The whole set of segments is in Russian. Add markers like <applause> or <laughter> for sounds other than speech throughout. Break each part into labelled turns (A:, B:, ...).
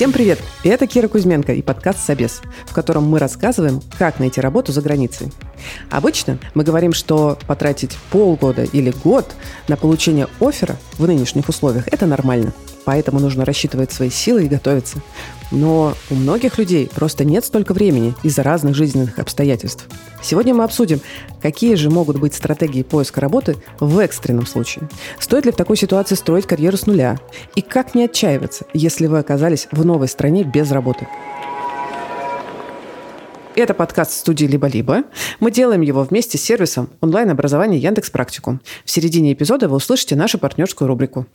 A: Всем привет! Это Кира Кузьменко и подкаст «Собес», в котором мы рассказываем, как найти работу за границей. Обычно мы говорим, что потратить полгода или год на получение оффера в нынешних условиях – это нормально. Поэтому нужно рассчитывать свои силы и готовиться. Но у многих людей просто нет столько времени из-за разных жизненных обстоятельств. Сегодня мы обсудим, какие же могут быть стратегии поиска работы в экстренном случае. Стоит ли в такой ситуации строить карьеру с нуля? И как не отчаиваться, если вы оказались в новой стране без работы? Это подкаст студии «Либо-либо». Мы делаем его вместе с сервисом онлайн-образования Яндекс Практикум. В середине эпизода вы услышите нашу партнерскую рубрику.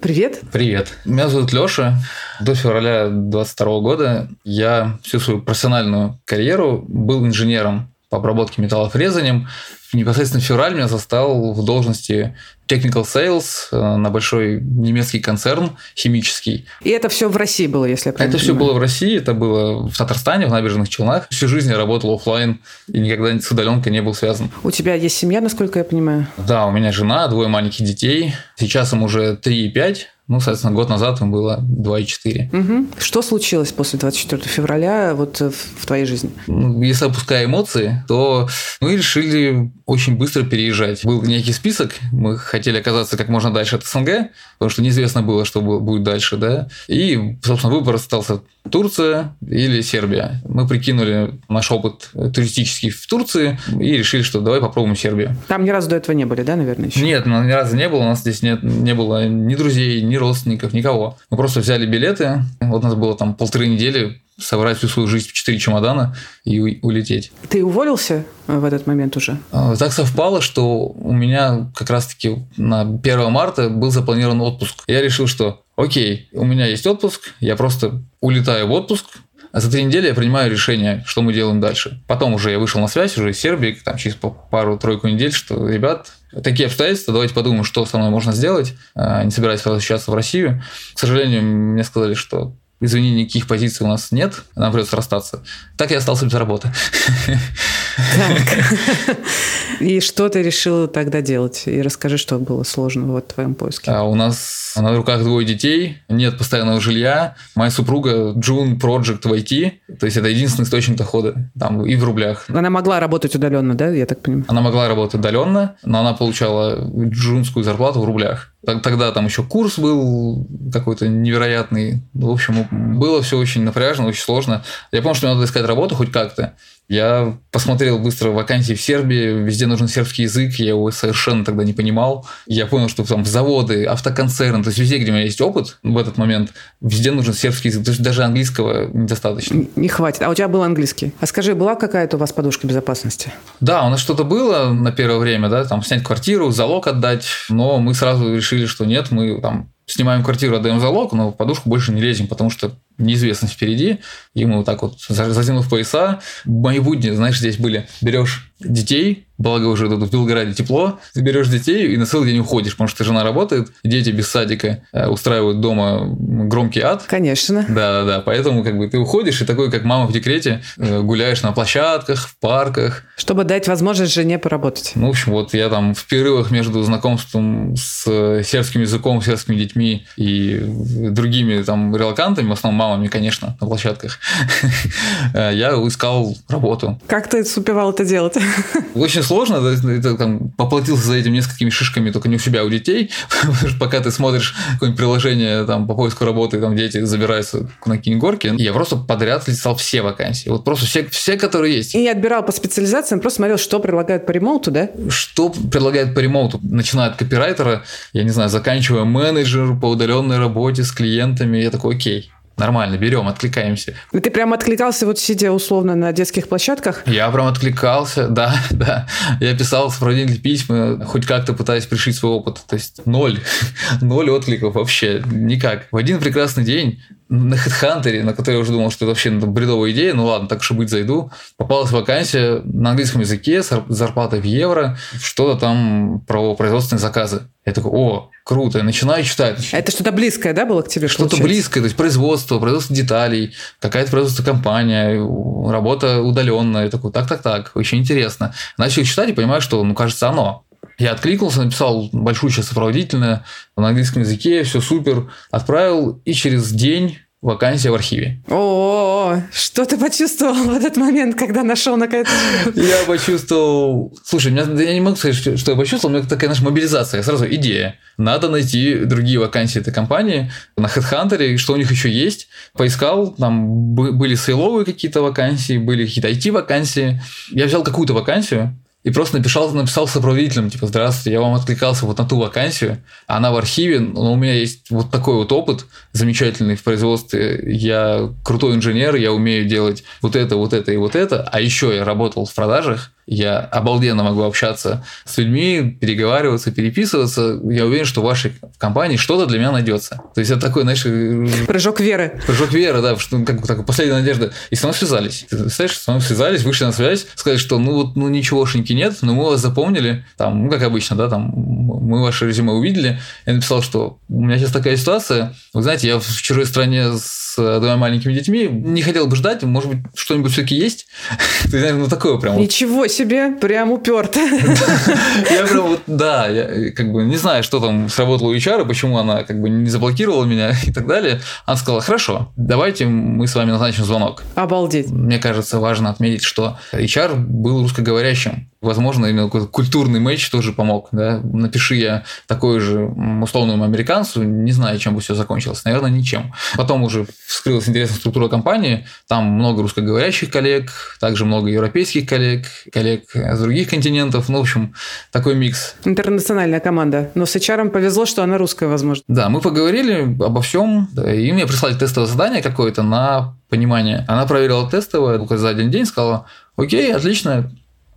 A: Привет.
B: Привет. Меня зовут Леша. До февраля 2022 года я всю свою профессиональную карьеру был инженером по обработке металлов резанием непосредственно февраль меня застал в должности technical sales э, на большой немецкий концерн химический.
A: И это все в России было, если я правильно
B: Это все было в России, это было в Татарстане, в набережных Челнах. Всю жизнь я работал офлайн и никогда с удаленкой не был связан.
A: У тебя есть семья, насколько я понимаю?
B: Да, у меня жена, двое маленьких детей. Сейчас им уже 3 и 5. Ну, соответственно, год назад им было 2,4.
A: Угу. Что случилось после 24 февраля вот в твоей жизни?
B: Ну, если опуская эмоции, то мы решили очень быстро переезжать. Был некий список, мы хотели оказаться как можно дальше от СНГ, потому что неизвестно было, что будет дальше, да. И, собственно, выбор остался Турция или Сербия. Мы прикинули наш опыт туристический в Турции и решили, что давай попробуем Сербию.
A: Там ни разу до этого не были, да, наверное, еще?
B: Нет, ну, ни разу не было. У нас здесь нет, не было ни друзей, ни родственников, никого. Мы просто взяли билеты. Вот у нас было там полторы недели собрать всю свою жизнь в четыре чемодана и улететь.
A: Ты уволился э, в этот момент уже?
B: А, так совпало, что у меня как раз-таки на 1 марта был запланирован отпуск. Я решил, что окей, у меня есть отпуск, я просто улетаю в отпуск, а за три недели я принимаю решение, что мы делаем дальше. Потом уже я вышел на связь уже из Сербии, там через пару-тройку недель, что, ребят, такие обстоятельства, давайте подумаем, что со мной можно сделать. А, не собираюсь возвращаться в Россию. К сожалению, мне сказали, что извини, никаких позиций у нас нет, нам придется расстаться. Так я остался без работы.
A: Так. <laughs> И что ты решил тогда делать? И расскажи, что было сложного в твоем поиске.
B: А у нас на руках двое детей, нет постоянного жилья. Моя супруга Джун Project в IT, то есть это единственный источник дохода, там и в рублях.
A: Она могла работать удаленно, да, я так понимаю?
B: Она могла работать удаленно, но она получала джунскую зарплату в рублях. Тогда там еще курс был какой-то невероятный. В общем, было все очень напряжно, очень сложно. Я помню, что мне надо искать работу хоть как-то. Я посмотрел быстро вакансии в Сербии, везде нужен сербский язык, я его совершенно тогда не понимал. Я понял, что там заводы, автоконцерны, то есть везде, где у меня есть опыт в этот момент, везде нужен сербский язык, то есть даже английского недостаточно.
A: Не хватит. А у тебя был английский? А скажи, была какая-то у вас подушка безопасности?
B: Да, у нас что-то было на первое время, да, там снять квартиру, залог отдать, но мы сразу решили, что нет, мы там снимаем квартиру, отдаем залог, но в подушку больше не лезем, потому что неизвестность впереди. И мы вот так вот, затянув пояса, мои будни, знаешь, здесь были. Берешь детей, благо уже тут в Белграде тепло, ты берешь детей и на целый день уходишь, потому что жена работает, дети без садика э, устраивают дома громкий ад.
A: Конечно.
B: Да, да, да. Поэтому как бы ты уходишь и такой, как мама в декрете, э, гуляешь на площадках, в парках.
A: Чтобы дать возможность жене поработать.
B: Ну, в общем, вот я там в перерывах между знакомством с сербским языком, сербскими детьми и другими там релакантами, в основном мамами, конечно, на площадках, э, я искал работу.
A: Как ты успевал это делать?
B: Очень сложно, это, там, поплатился за этим несколькими шишками, только не у себя, а у детей, <laughs> пока ты смотришь какое-нибудь приложение там, по поиску работы, там дети забираются на какие-нибудь горки, я просто подряд листал все вакансии, вот просто все, все, которые есть.
A: И отбирал по специализациям, просто смотрел, что предлагают по ремоуту, да?
B: Что предлагают по ремоуту, начиная от копирайтера, я не знаю, заканчивая менеджер по удаленной работе с клиентами, я такой, окей, Нормально, берем, откликаемся.
A: И ты прям откликался, вот сидя условно на детских площадках?
B: Я прям откликался, да, <laughs> да. Я писал сопроводительные письма, хоть как-то пытаясь пришить свой опыт. То есть ноль, <laughs> ноль откликов вообще, никак. В один прекрасный день на HeadHunter, на который я уже думал, что это вообще бредовая идея, ну ладно, так уж и быть, зайду. Попалась вакансия на английском языке, зарплата в евро, что-то там про производственные заказы. Я такой, о, круто, я начинаю читать.
A: Это что-то близкое, да, было к тебе?
B: Что-то близкое, то есть производство, производство деталей, какая-то производство компания, работа удаленная. Я такой, так-так-так, очень интересно. Начал читать и понимаю, что, ну, кажется, оно. Я откликнулся, написал большую часть сопроводительное на английском языке, все супер, отправил, и через день вакансия в архиве.
A: О, что ты почувствовал в этот момент, когда нашел наконец?
B: Я почувствовал... Слушай, меня, я не могу сказать, что, что я почувствовал, у меня такая наша мобилизация, сразу идея. Надо найти другие вакансии этой компании на HeadHunter, что у них еще есть. Поискал, там были сейловые какие-то вакансии, были какие-то IT-вакансии. Я взял какую-то вакансию, и просто написал, написал сопроводителям, типа, здравствуйте, я вам откликался вот на ту вакансию, она в архиве, но у меня есть вот такой вот опыт замечательный в производстве, я крутой инженер, я умею делать вот это, вот это и вот это, а еще я работал в продажах, я обалденно могу общаться с людьми, переговариваться, переписываться. Я уверен, что в вашей компании что-то для меня найдется. То есть это такой, знаешь... Э,
A: прыжок веры.
B: Прыжок веры, да, что, как, так, последняя надежда. И с нами связались. Представляешь, с нами связались, вышли на связь, сказали, что ну вот ну ничегошеньки нет, но мы вас запомнили. Там, ну как обычно, да, там мы ваше резюме увидели. Я написал, что у меня сейчас такая ситуация. Вы знаете, я в чужой стране с двумя маленькими детьми. Не хотел бы ждать, может быть, что-нибудь все-таки есть. <laughs> Ты знаешь, ну такое прям.
A: Ничего себе, прям уперто. <laughs>
B: Я прям вот, да, я как бы не знаю, что там сработало у HR, почему она как бы не заблокировала меня <laughs> и так далее. Она сказала, хорошо, давайте мы с вами назначим звонок.
A: Обалдеть.
B: Мне кажется, важно отметить, что HR был русскоговорящим. Возможно, именно какой-то культурный матч тоже помог. Да? Напиши я такой же условному американцу, не знаю, чем бы все закончилось. Наверное, ничем. Потом уже вскрылась интересная структура компании. Там много русскоговорящих коллег, также много европейских коллег, коллег с других континентов. Ну, в общем, такой микс.
A: Интернациональная команда. Но с HR повезло, что она русская, возможно.
B: Да, мы поговорили обо всем. И мне прислали тестовое задание какое-то на понимание. Она проверила тестовое за один день, сказала, окей, отлично,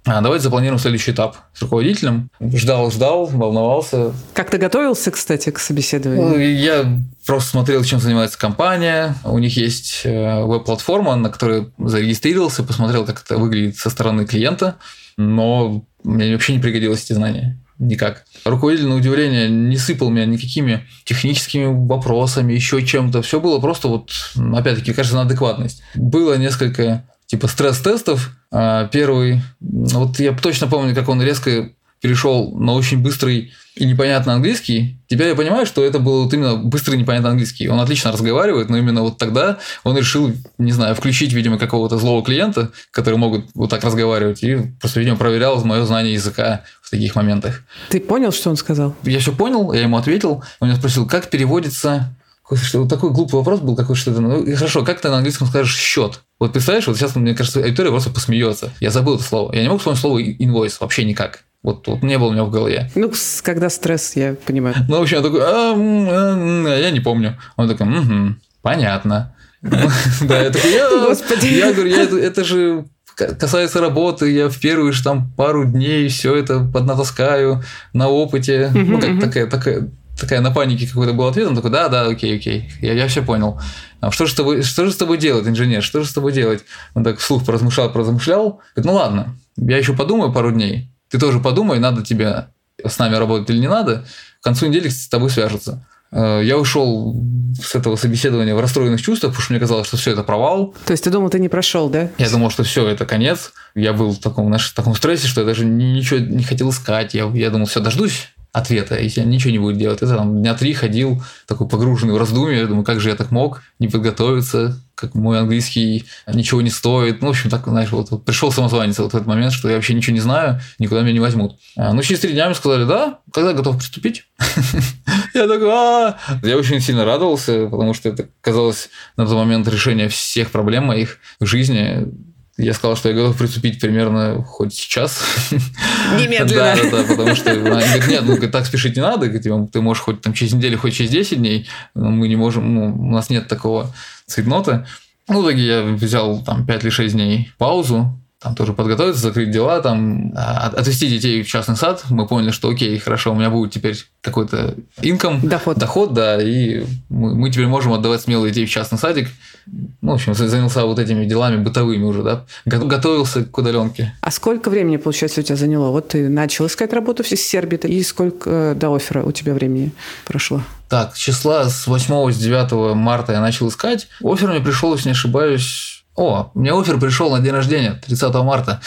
B: а, давайте запланируем следующий этап с руководителем. Ждал, ждал, волновался.
A: Как ты готовился, кстати, к собеседованию? Ну,
B: я просто смотрел, чем занимается компания. У них есть э, веб-платформа, на которой зарегистрировался, посмотрел, как это выглядит со стороны клиента, но мне вообще не пригодилось эти знания никак. Руководитель, на удивление, не сыпал меня никакими техническими вопросами, еще чем-то. Все было просто вот, опять-таки, кажется, на адекватность. Было несколько типа стресс-тестов. А первый, вот я точно помню, как он резко перешел на очень быстрый и непонятный английский. Теперь я понимаю, что это был вот именно быстрый и непонятный английский. Он отлично разговаривает, но именно вот тогда он решил, не знаю, включить, видимо, какого-то злого клиента, который могут вот так разговаривать, и просто, видимо, проверял мое знание языка в таких моментах.
A: Ты понял, что он сказал?
B: Я все понял, я ему ответил. Он меня спросил, как переводится что такой глупый вопрос был, какой что-то. Ну, хорошо, как ты на английском скажешь счет? Вот представляешь, вот сейчас, мне кажется, аудитория просто посмеется. Я забыл это слово. Я не могу вспомнить слово invoice вообще никак. Вот, вот не было у меня в голове.
A: Ну, когда стресс, я понимаю.
B: Ну, в общем, я такой, а, а, я не помню. Он такой, угу, понятно. <laughs> Да, я такой, я говорю, это же касается работы, я в первые же там пару дней все это поднатаскаю на опыте. Ну, как такая, такая такая на панике какой-то был ответ, он такой, да, да, окей, окей, я, я все понял. А что же, с тобой, что же с тобой делать, инженер, что же с тобой делать? Он так вслух поразмышлял, поразмышлял, говорит, ну ладно, я еще подумаю пару дней, ты тоже подумай, надо тебе с нами работать или не надо, к концу недели с тобой свяжутся. Э, я ушел с этого собеседования в расстроенных чувствах, потому что мне казалось, что все это провал.
A: То есть ты думал, ты не прошел, да?
B: Я думал, что все, это конец. Я был в таком, знаешь, в таком стрессе, что я даже ничего не хотел искать. Я, я думал, все, дождусь ответа, и я ничего не будет делать. Это там дня три ходил, такой погруженный в раздумье, я думаю, как же я так мог не подготовиться, как мой английский ничего не стоит. Ну, в общем, так, знаешь, вот, вот пришел самозванец вот в этот момент, что я вообще ничего не знаю, никуда меня не возьмут. А, ну, через три дня мне сказали, да, когда готов приступить? <laughs> Я такой, Я очень сильно радовался, потому что это казалось на тот момент решение всех проблем моих в жизни я сказал, что я готов приступить примерно хоть сейчас.
A: Немедленно. <laughs>
B: да, да, да, потому что они говорят, нет, ну так спешить не надо, типа, ты можешь хоть там через неделю, хоть через 10 дней, но мы не можем, ну, у нас нет такого цветнота. Ну, в итоге я взял там 5 или 6 дней паузу, там тоже подготовиться, закрыть дела, там а, отвести детей в частный сад. Мы поняли, что окей, хорошо, у меня будет теперь какой-то инком,
A: доход,
B: доход да, и мы, мы теперь можем отдавать смело детей в частный садик. Ну, в общем, занялся вот этими делами бытовыми уже, да, готовился к удаленке.
A: А сколько времени, получается, у тебя заняло? Вот ты начал искать работу в Сербии, и сколько э, до оффера у тебя времени прошло?
B: Так, числа с 8 с 9 марта я начал искать. Офер мне пришел, если не ошибаюсь, о, мне офер пришел на день рождения, 30 марта.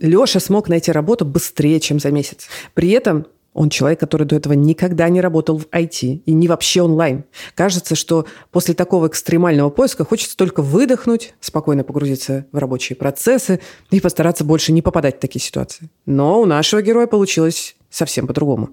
A: Леша смог найти работу быстрее, чем за месяц. При этом он человек, который до этого никогда не работал в IT и не вообще онлайн. Кажется, что после такого экстремального поиска хочется только выдохнуть, спокойно погрузиться в рабочие процессы и постараться больше не попадать в такие ситуации. Но у нашего героя получилось совсем по-другому.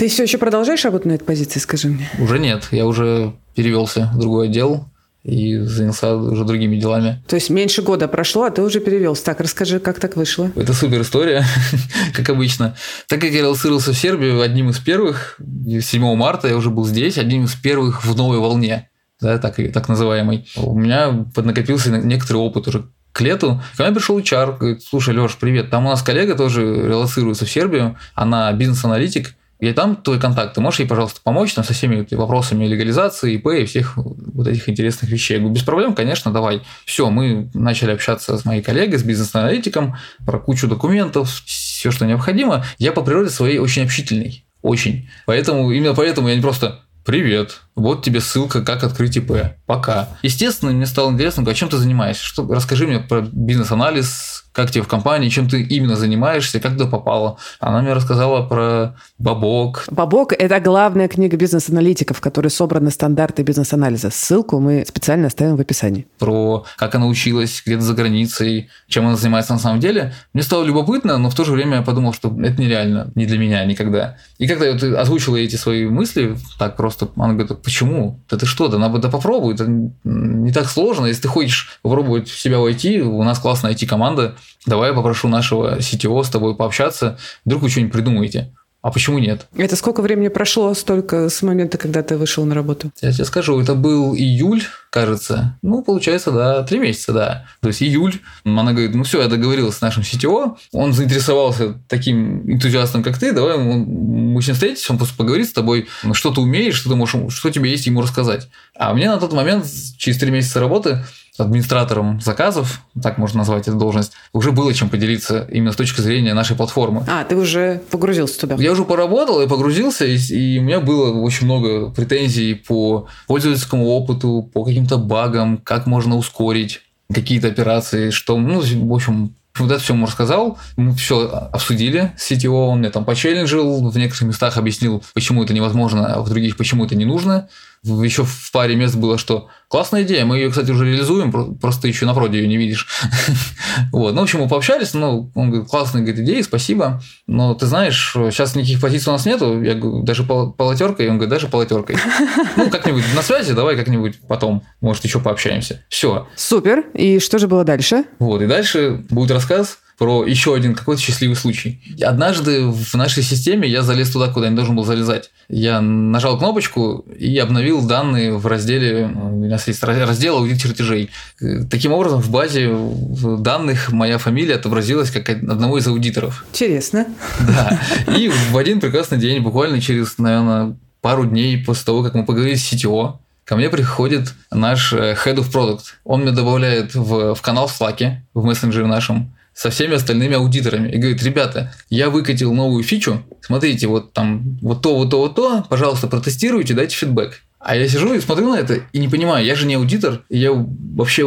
A: Ты все еще продолжаешь работать на этой позиции, скажи мне?
B: Уже нет, я уже перевелся в другой отдел и занялся уже другими делами.
A: То есть меньше года прошло, а ты уже перевелся. Так, расскажи, как так вышло?
B: Это супер история, <laughs> как обычно. Так как я релацировался в Сербию одним из первых, 7 марта я уже был здесь, одним из первых в новой волне, да, так, так называемой. У меня поднакопился некоторый опыт уже к лету. Ко мне пришел HR, говорит, слушай, Леш, привет, там у нас коллега тоже релацируется в Сербию, она бизнес-аналитик, и там твой контакт, ты можешь ей, пожалуйста, помочь там, со всеми вопросами легализации, ИП и всех вот этих интересных вещей. Я говорю, без проблем, конечно, давай. Все, мы начали общаться с моей коллегой, с бизнес-аналитиком про кучу документов, все, что необходимо. Я по природе своей очень общительный. Очень. Поэтому, именно поэтому я не просто Привет. Вот тебе ссылка, как открыть ИП. Пока. Естественно, мне стало интересно, а чем ты занимаешься? Что, расскажи мне про бизнес-анализ, как тебе в компании, чем ты именно занимаешься, как туда попала. Она мне рассказала про Бабок.
A: Бабок – это главная книга бизнес-аналитиков, в которой собраны стандарты бизнес-анализа. Ссылку мы специально оставим в описании.
B: Про как она училась где-то за границей, чем она занимается на самом деле. Мне стало любопытно, но в то же время я подумал, что это нереально, не для меня никогда. И когда я вот озвучила эти свои мысли, так просто, она говорит, почему? Да ты что, да надо да попробуй, это не так сложно. Если ты хочешь попробовать себя войти, у нас классная IT-команда, давай я попрошу нашего CTO с тобой пообщаться, вдруг вы что-нибудь придумаете. А почему нет?
A: Это сколько времени прошло столько с момента, когда ты вышел на работу?
B: Я тебе скажу, это был июль, кажется. Ну, получается, да, три месяца, да. То есть июль. Она говорит, ну все, я договорилась с нашим CTO. Он заинтересовался таким энтузиастом, как ты. Давай мы с ним встретимся, он просто поговорит с тобой, что ты умеешь, что ты можешь, что тебе есть ему рассказать. А мне на тот момент, через три месяца работы, администратором заказов, так можно назвать эту должность, уже было чем поделиться именно с точки зрения нашей платформы.
A: А, ты уже погрузился туда?
B: Я уже поработал и погрузился, и, и у меня было очень много претензий по пользовательскому опыту, по каким-то багам, как можно ускорить какие-то операции, что, ну, в общем, вот это все ему рассказал, мы все обсудили с CTO, он меня там почелленджил, в некоторых местах объяснил, почему это невозможно, а в других, почему это не нужно. Еще в паре мест было, что классная идея, мы ее, кстати, уже реализуем, просто еще на вроде ее не видишь. <laughs> вот. Ну, в общем, мы пообщались, ну, он говорит, классная говорит, идея, спасибо, но ты знаешь, сейчас никаких позиций у нас нету, я говорю, даже полотеркой, он говорит, даже полотеркой. <laughs> ну, как-нибудь на связи, давай как-нибудь потом, может, еще пообщаемся. Все.
A: Супер. И что же было дальше?
B: Вот, и дальше будет рассказ про еще один какой-то счастливый случай. Однажды в нашей системе я залез туда, куда не должен был залезать. Я нажал кнопочку и обновил данные в разделе, у нас есть раздел аудит чертежей. Таким образом, в базе данных моя фамилия отобразилась как одного из аудиторов.
A: Интересно.
B: Да. И в один прекрасный день, буквально через, наверное, пару дней после того, как мы поговорили с CTO, ко мне приходит наш э, Head of Product. Он меня добавляет в, в канал в Slack, в мессенджере нашем, со всеми остальными аудиторами и говорит, ребята, я выкатил новую фичу, смотрите, вот там вот то, вот то, вот то, пожалуйста, протестируйте, дайте фидбэк. А я сижу и смотрю на это и не понимаю, я же не аудитор, я вообще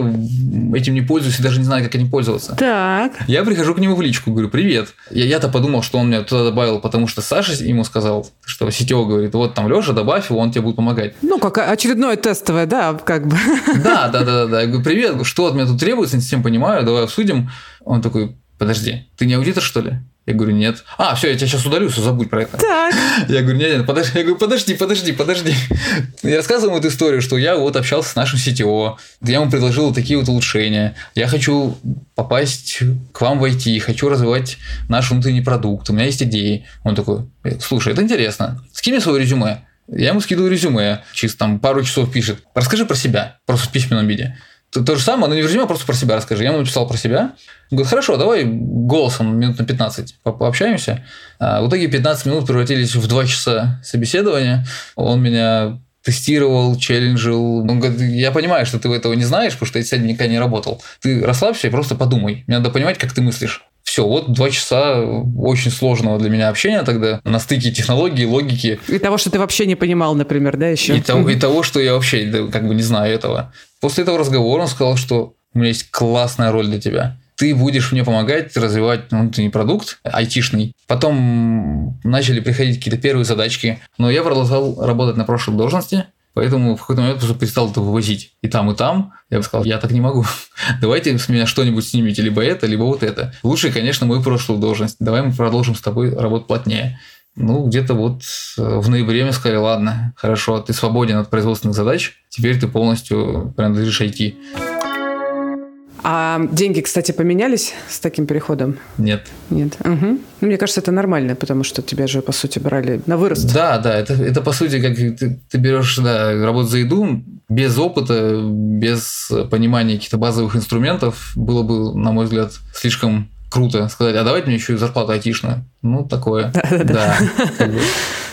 B: этим не пользуюсь и даже не знаю, как этим пользоваться.
A: Так.
B: Я прихожу к нему в личку, говорю, привет. Я, я-то подумал, что он меня туда добавил, потому что Саша ему сказал, что сетево говорит, вот там Леша, добавь его, он тебе будет помогать.
A: Ну, как очередное тестовое, да, как бы.
B: Да, да, да, да. Я говорю, привет, что от меня тут требуется, не совсем понимаю, давай обсудим. Он такой, подожди, ты не аудитор, что ли? Я говорю, нет. А, все, я тебя сейчас удалю, все, забудь про это.
A: Так.
B: Я говорю, нет, нет, подожди, я говорю, подожди, подожди, подожди. Я рассказываю эту историю, что я вот общался с нашим CTO, я ему предложил такие вот улучшения. Я хочу попасть к вам в IT, хочу развивать наш внутренний продукт, у меня есть идеи. Он такой, слушай, это интересно, скинь мне свое резюме. Я ему скидываю резюме, через там пару часов пишет. Расскажи про себя, просто в письменном виде. То, то же самое, но не в резюме, а просто про себя расскажи. Я ему написал про себя. Говорит, хорошо, давай голосом минут на 15 по пообщаемся. А в итоге 15 минут превратились в 2 часа собеседования. Он меня тестировал, челленджил. Он говорит, я понимаю, что ты этого не знаешь, потому что я сегодня никогда не работал. Ты расслабься и просто подумай. Мне надо понимать, как ты мыслишь. Все, вот два часа очень сложного для меня общения тогда на стыке технологии, логики.
A: И того, что ты вообще не понимал, например, да, еще?
B: И того, и того что я вообще как бы не знаю этого. После этого разговора он сказал, что у меня есть классная роль для тебя. ты будешь мне помогать развивать внутренний продукт айтишный. Потом начали приходить какие-то первые задачки, но я продолжал работать на прошлой должности, Поэтому в какой-то момент просто перестал это вывозить. И там, и там. Я бы сказал, я так не могу. <laughs> Давайте с меня что-нибудь снимите, либо это, либо вот это. Лучше, конечно, мою прошлую должность. Давай мы продолжим с тобой работать плотнее. Ну, где-то вот э, в ноябре мы сказали, ладно, хорошо, ты свободен от производственных задач, теперь ты полностью принадлежишь IT.
A: А деньги, кстати, поменялись с таким переходом?
B: Нет.
A: Нет. Угу. Ну, мне кажется, это нормально, потому что тебя же, по сути, брали на вырост.
B: Да, да, это, это по сути, как ты, ты берешь да, работу за еду, без опыта, без понимания каких-то базовых инструментов, было бы, на мой взгляд, слишком круто сказать, а давайте мне еще и зарплата айтишная. Ну, такое. Да. <laughs>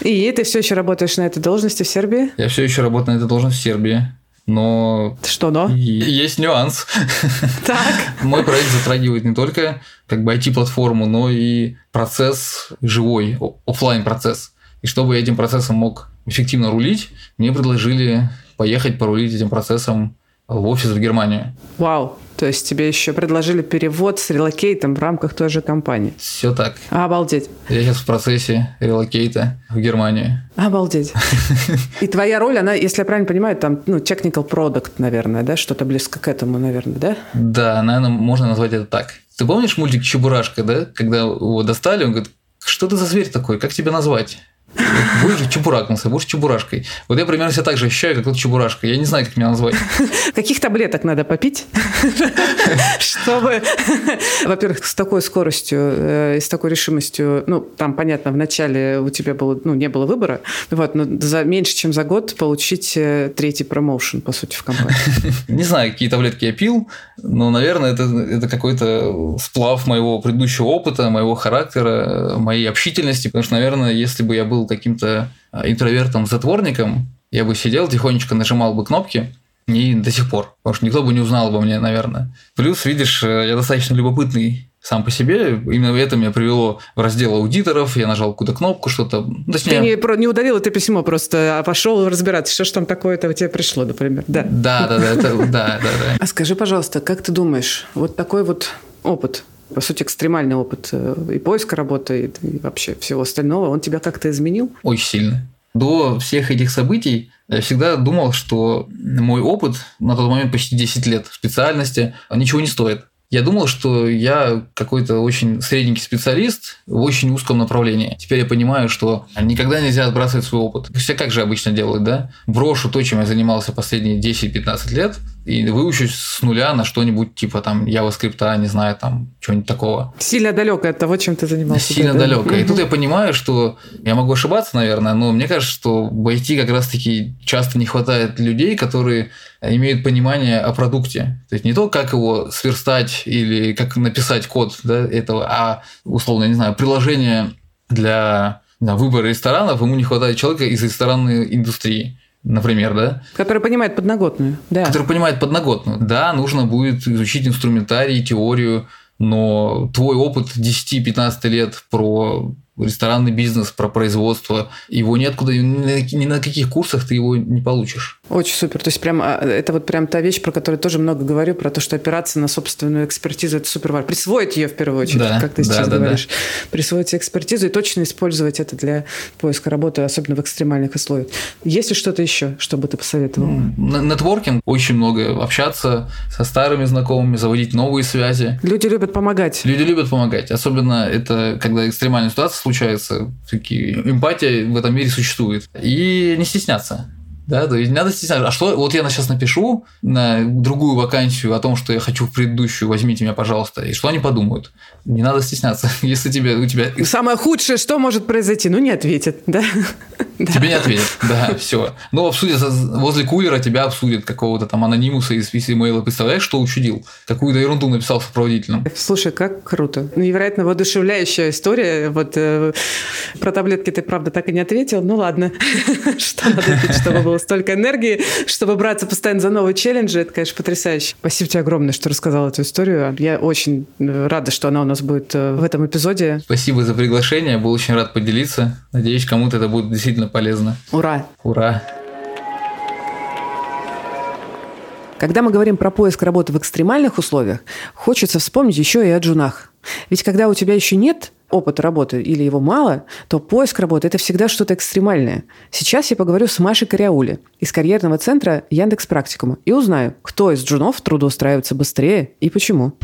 A: И ты все еще работаешь на этой должности в Сербии?
B: Я все еще работаю на этой должности в Сербии. Но...
A: Что но? <laughs>
B: Есть нюанс. <laughs>
A: Так.
B: Мой проект затрагивает не только как бы IT-платформу, но и процесс живой, офлайн процесс. И чтобы я этим процессом мог эффективно рулить, мне предложили поехать порулить этим процессом в офис в Германию.
A: Вау. То есть тебе еще предложили перевод с релокейтом в рамках той же компании.
B: Все так.
A: Обалдеть.
B: Я сейчас в процессе релокейта в Германию.
A: Обалдеть. <laughs> И твоя роль, она, если я правильно понимаю, там, ну, technical product, наверное, да? Что-то близко к этому, наверное, да?
B: Да, наверное, можно назвать это так. Ты помнишь мультик «Чебурашка», да? Когда его достали, он говорит, что ты за зверь такой, как тебя назвать? Будешь чебуракнулся, будешь чебурашкой. Вот я примерно себя так же ощущаю, как вот чебурашка. Я не знаю, как меня назвать. <laughs>
A: Каких таблеток надо попить, <laughs> чтобы, <laughs> во-первых, с такой скоростью э, и с такой решимостью, ну, там, понятно, вначале у тебя было, ну, не было выбора, вот, но за меньше, чем за год получить э, третий промоушен, по сути, в компании.
B: Не знаю, какие таблетки я пил, но, наверное, это, это какой-то сплав моего предыдущего опыта, моего характера, моей общительности, потому что, наверное, если бы я был был каким-то а, интровертом-затворником, я бы сидел, тихонечко нажимал бы кнопки, и до сих пор, потому что никто бы не узнал обо мне, наверное. Плюс, видишь, э, я достаточно любопытный сам по себе. Именно это меня привело в раздел аудиторов. Я нажал какую-то кнопку, что-то.
A: Точнее... Ты не, не удалил это письмо, просто а пошел разбираться, что ж там такое-то у тебя пришло, например. Да,
B: да, да, да, да, да, да.
A: А скажи, пожалуйста, как ты думаешь, вот такой вот опыт по сути, экстремальный опыт э, и поиска работы, и вообще всего остального, он тебя как-то изменил?
B: Очень сильно. До всех этих событий я всегда думал, что мой опыт на тот момент почти 10 лет в специальности ничего не стоит. Я думал, что я какой-то очень средненький специалист в очень узком направлении. Теперь я понимаю, что никогда нельзя отбрасывать свой опыт. Все как же обычно делают, да? Брошу то, чем я занимался последние 10-15 лет, и выучусь с нуля на что-нибудь типа там JavaScript, не знаю, там чего-нибудь такого.
A: Сильно далекое от того, чем ты занимался.
B: Сильно да, далекое. Да? И тут я понимаю, что я могу ошибаться, наверное, но мне кажется, что в IT как раз-таки часто не хватает людей, которые имеют понимание о продукте. То есть не то, как его сверстать или как написать код да, этого, а условно, не знаю, приложение для знаю, выбора ресторанов, ему не хватает человека из ресторанной индустрии например, да?
A: Который понимает подноготную, да.
B: Который понимает подноготную. Да, нужно будет изучить инструментарий, теорию, но твой опыт 10-15 лет про ресторанный бизнес, про производство, его неоткуда, ни на каких курсах ты его не получишь.
A: Очень супер. То есть прям а, это вот прям та вещь, про которую тоже много говорю, про то, что опираться на собственную экспертизу, это супер важно. Присвоить ее в первую очередь, да, как ты сейчас да, говоришь. Да. Присвоить экспертизу и точно использовать это для поиска работы, особенно в экстремальных условиях. Есть ли что-то еще, что бы ты посоветовал?
B: Нетворкинг. Очень много общаться со старыми знакомыми, заводить новые связи.
A: Люди любят помогать.
B: Люди любят помогать. Особенно это, когда экстремальная ситуация случается. Такие, эмпатия в этом мире существует. И не стесняться. Да, то есть не надо стесняться. А что, вот я сейчас напишу на другую вакансию о том, что я хочу в предыдущую, возьмите меня, пожалуйста, и что они подумают? Не надо стесняться, <laughs> если тебе, у тебя...
A: Самое худшее, что может произойти? Ну, не ответят, <laughs> да?
B: Тебе не ответят, да, все. Ну, обсудят, возле кулера тебя обсудят какого-то там анонимуса из имейла. Представляешь, что учудил? Какую-то ерунду написал сопроводительным.
A: Слушай, как круто. Ну, невероятно воодушевляющая история. Вот э, про таблетки ты, правда, так и не ответил. Ну, ладно. <laughs> Что надо пить, чтобы было столько энергии, чтобы браться постоянно за новые челленджи. Это, конечно, потрясающе. Спасибо тебе огромное, что рассказал эту историю. Я очень э, рада, что она у нас будет э, в этом эпизоде.
B: Спасибо за приглашение. Был очень рад поделиться. Надеюсь, кому-то это будет действительно полезно.
A: Ура!
B: Ура!
A: Когда мы говорим про поиск работы в экстремальных условиях, хочется вспомнить еще и о джунах. Ведь когда у тебя еще нет опыта работы или его мало, то поиск работы – это всегда что-то экстремальное. Сейчас я поговорю с Машей Кориаули из карьерного центра Яндекс Практикума и узнаю, кто из джунов трудоустраивается быстрее и почему.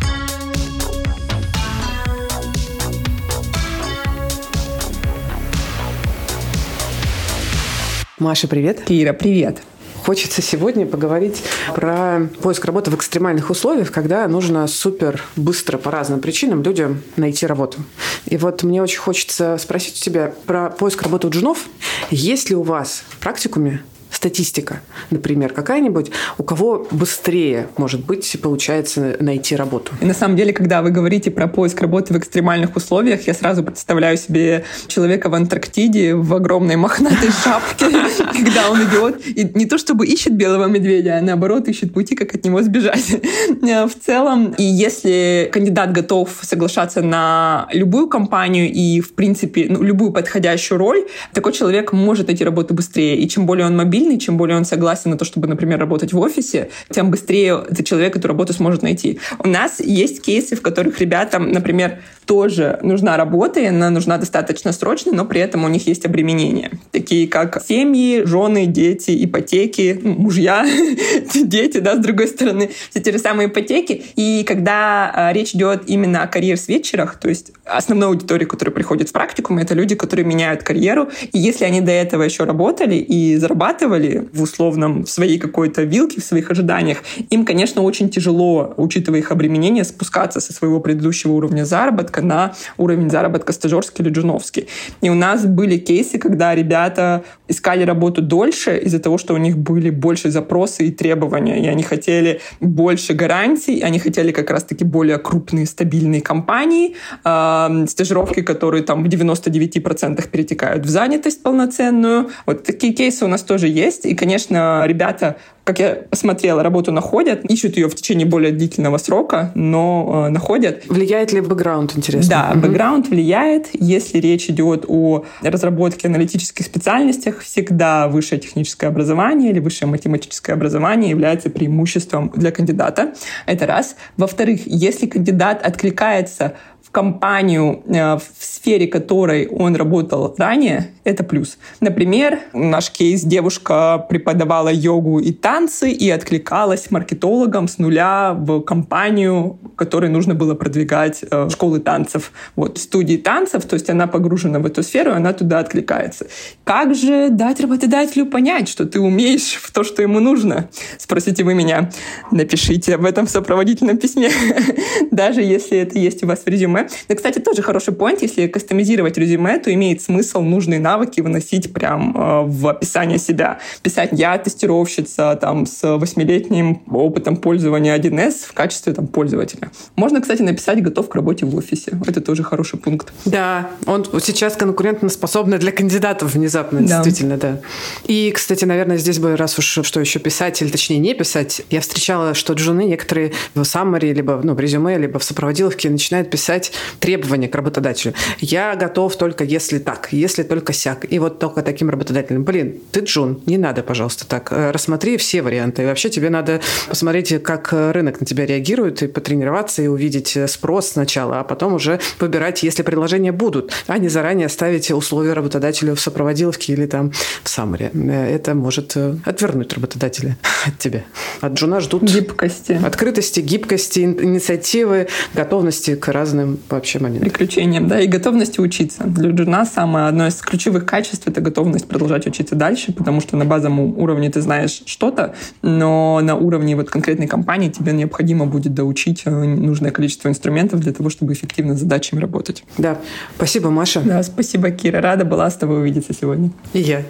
A: Маша, привет.
C: Кира, привет.
A: Хочется сегодня поговорить про поиск работы в экстремальных условиях, когда нужно супер быстро по разным причинам людям найти работу. И вот мне очень хочется спросить у тебя про поиск работы у джунов. Есть ли у вас в практикуме статистика, например, какая-нибудь, у кого быстрее, может быть, получается найти работу.
C: И на самом деле, когда вы говорите про поиск работы в экстремальных условиях, я сразу представляю себе человека в Антарктиде в огромной мохнатой шапке, <laughs> когда он идет и не то чтобы ищет белого медведя, а наоборот ищет пути, как от него сбежать. <laughs> В целом, и если кандидат готов соглашаться на любую компанию и, в принципе, ну, любую подходящую роль, такой человек может найти работу быстрее. И чем более он мобильный, сильный, чем более он согласен на то, чтобы, например, работать в офисе, тем быстрее этот человек эту работу сможет найти. У нас есть кейсы, в которых ребятам, например, тоже нужна работа, и она нужна достаточно срочно, но при этом у них есть обременения, такие как семьи, жены, дети, ипотеки, мужья, <laughs> дети, да, с другой стороны, все те же самые ипотеки. И когда а, речь идет именно о карьер-свечерах, то есть основной аудитории, которая приходит в практикум, это люди, которые меняют карьеру, и если они до этого еще работали и зарабатывали в условном, в своей какой-то вилке, в своих ожиданиях, им, конечно, очень тяжело, учитывая их обременение, спускаться со своего предыдущего уровня заработка на уровень заработка стажерский или джуновский. И у нас были кейсы, когда ребята искали работу дольше из-за того, что у них были больше запросы и требования, и они хотели больше гарантий, они хотели как раз-таки более крупные стабильные компании, э, стажировки, которые там в 99% перетекают в занятость полноценную. Вот такие кейсы у нас тоже есть. И, конечно, ребята как я посмотрела, работу находят, ищут ее в течение более длительного срока, но э, находят.
A: Влияет ли бэкграунд, интересно?
C: Да, угу. бэкграунд влияет. Если речь идет о разработке аналитических специальностях, всегда высшее техническое образование или высшее математическое образование является преимуществом для кандидата. Это раз. Во-вторых, если кандидат откликается компанию, э, в сфере которой он работал ранее, это плюс. Например, наш кейс, девушка преподавала йогу и танцы и откликалась маркетологом с нуля в компанию, которой нужно было продвигать э, школы танцев, вот, студии танцев, то есть она погружена в эту сферу, она туда откликается. Как же дать работодателю понять, что ты умеешь в то, что ему нужно? Спросите вы меня. Напишите об этом в сопроводительном письме, <laughs> даже если это есть у вас в резюме. Да, кстати, тоже хороший point, если кастомизировать резюме, то имеет смысл нужные навыки выносить прям э, в описание себя. Писать «я тестировщица там, с восьмилетним опытом пользования 1С в качестве там, пользователя». Можно, кстати, написать «готов к работе в офисе». Это тоже хороший пункт.
A: Да, он сейчас конкурентоспособный для кандидатов внезапно, да. действительно, да. И, кстати, наверное, здесь бы, раз уж что еще писать, или точнее не писать, я встречала, что джуны некоторые в саммари, либо ну, в резюме, либо в сопроводиловке начинают писать требования к работодателю. Я готов только если так, если только сяк. И вот только таким работодателем. Блин, ты Джун, не надо, пожалуйста, так. Э, рассмотри все варианты. И вообще тебе надо посмотреть, как рынок на тебя реагирует, и потренироваться, и увидеть спрос сначала, а потом уже выбирать, если предложения будут, а не заранее ставить условия работодателю в сопроводиловке или там в summary. Э, это может э, отвернуть работодателя <laughs> от тебя. От джуна ждут
C: гибкости.
A: Открытости, гибкости, инициативы, готовности к разным вообще момент.
C: Приключением, да, и готовности учиться. Для джуна самое одно из ключевых качеств — это готовность продолжать учиться дальше, потому что на базовом уровне ты знаешь что-то, но на уровне вот конкретной компании тебе необходимо будет доучить э, нужное количество инструментов для того, чтобы эффективно с задачами работать.
A: Да. Спасибо, Маша.
C: Да, спасибо, Кира. Рада была с тобой увидеться сегодня.
A: И я.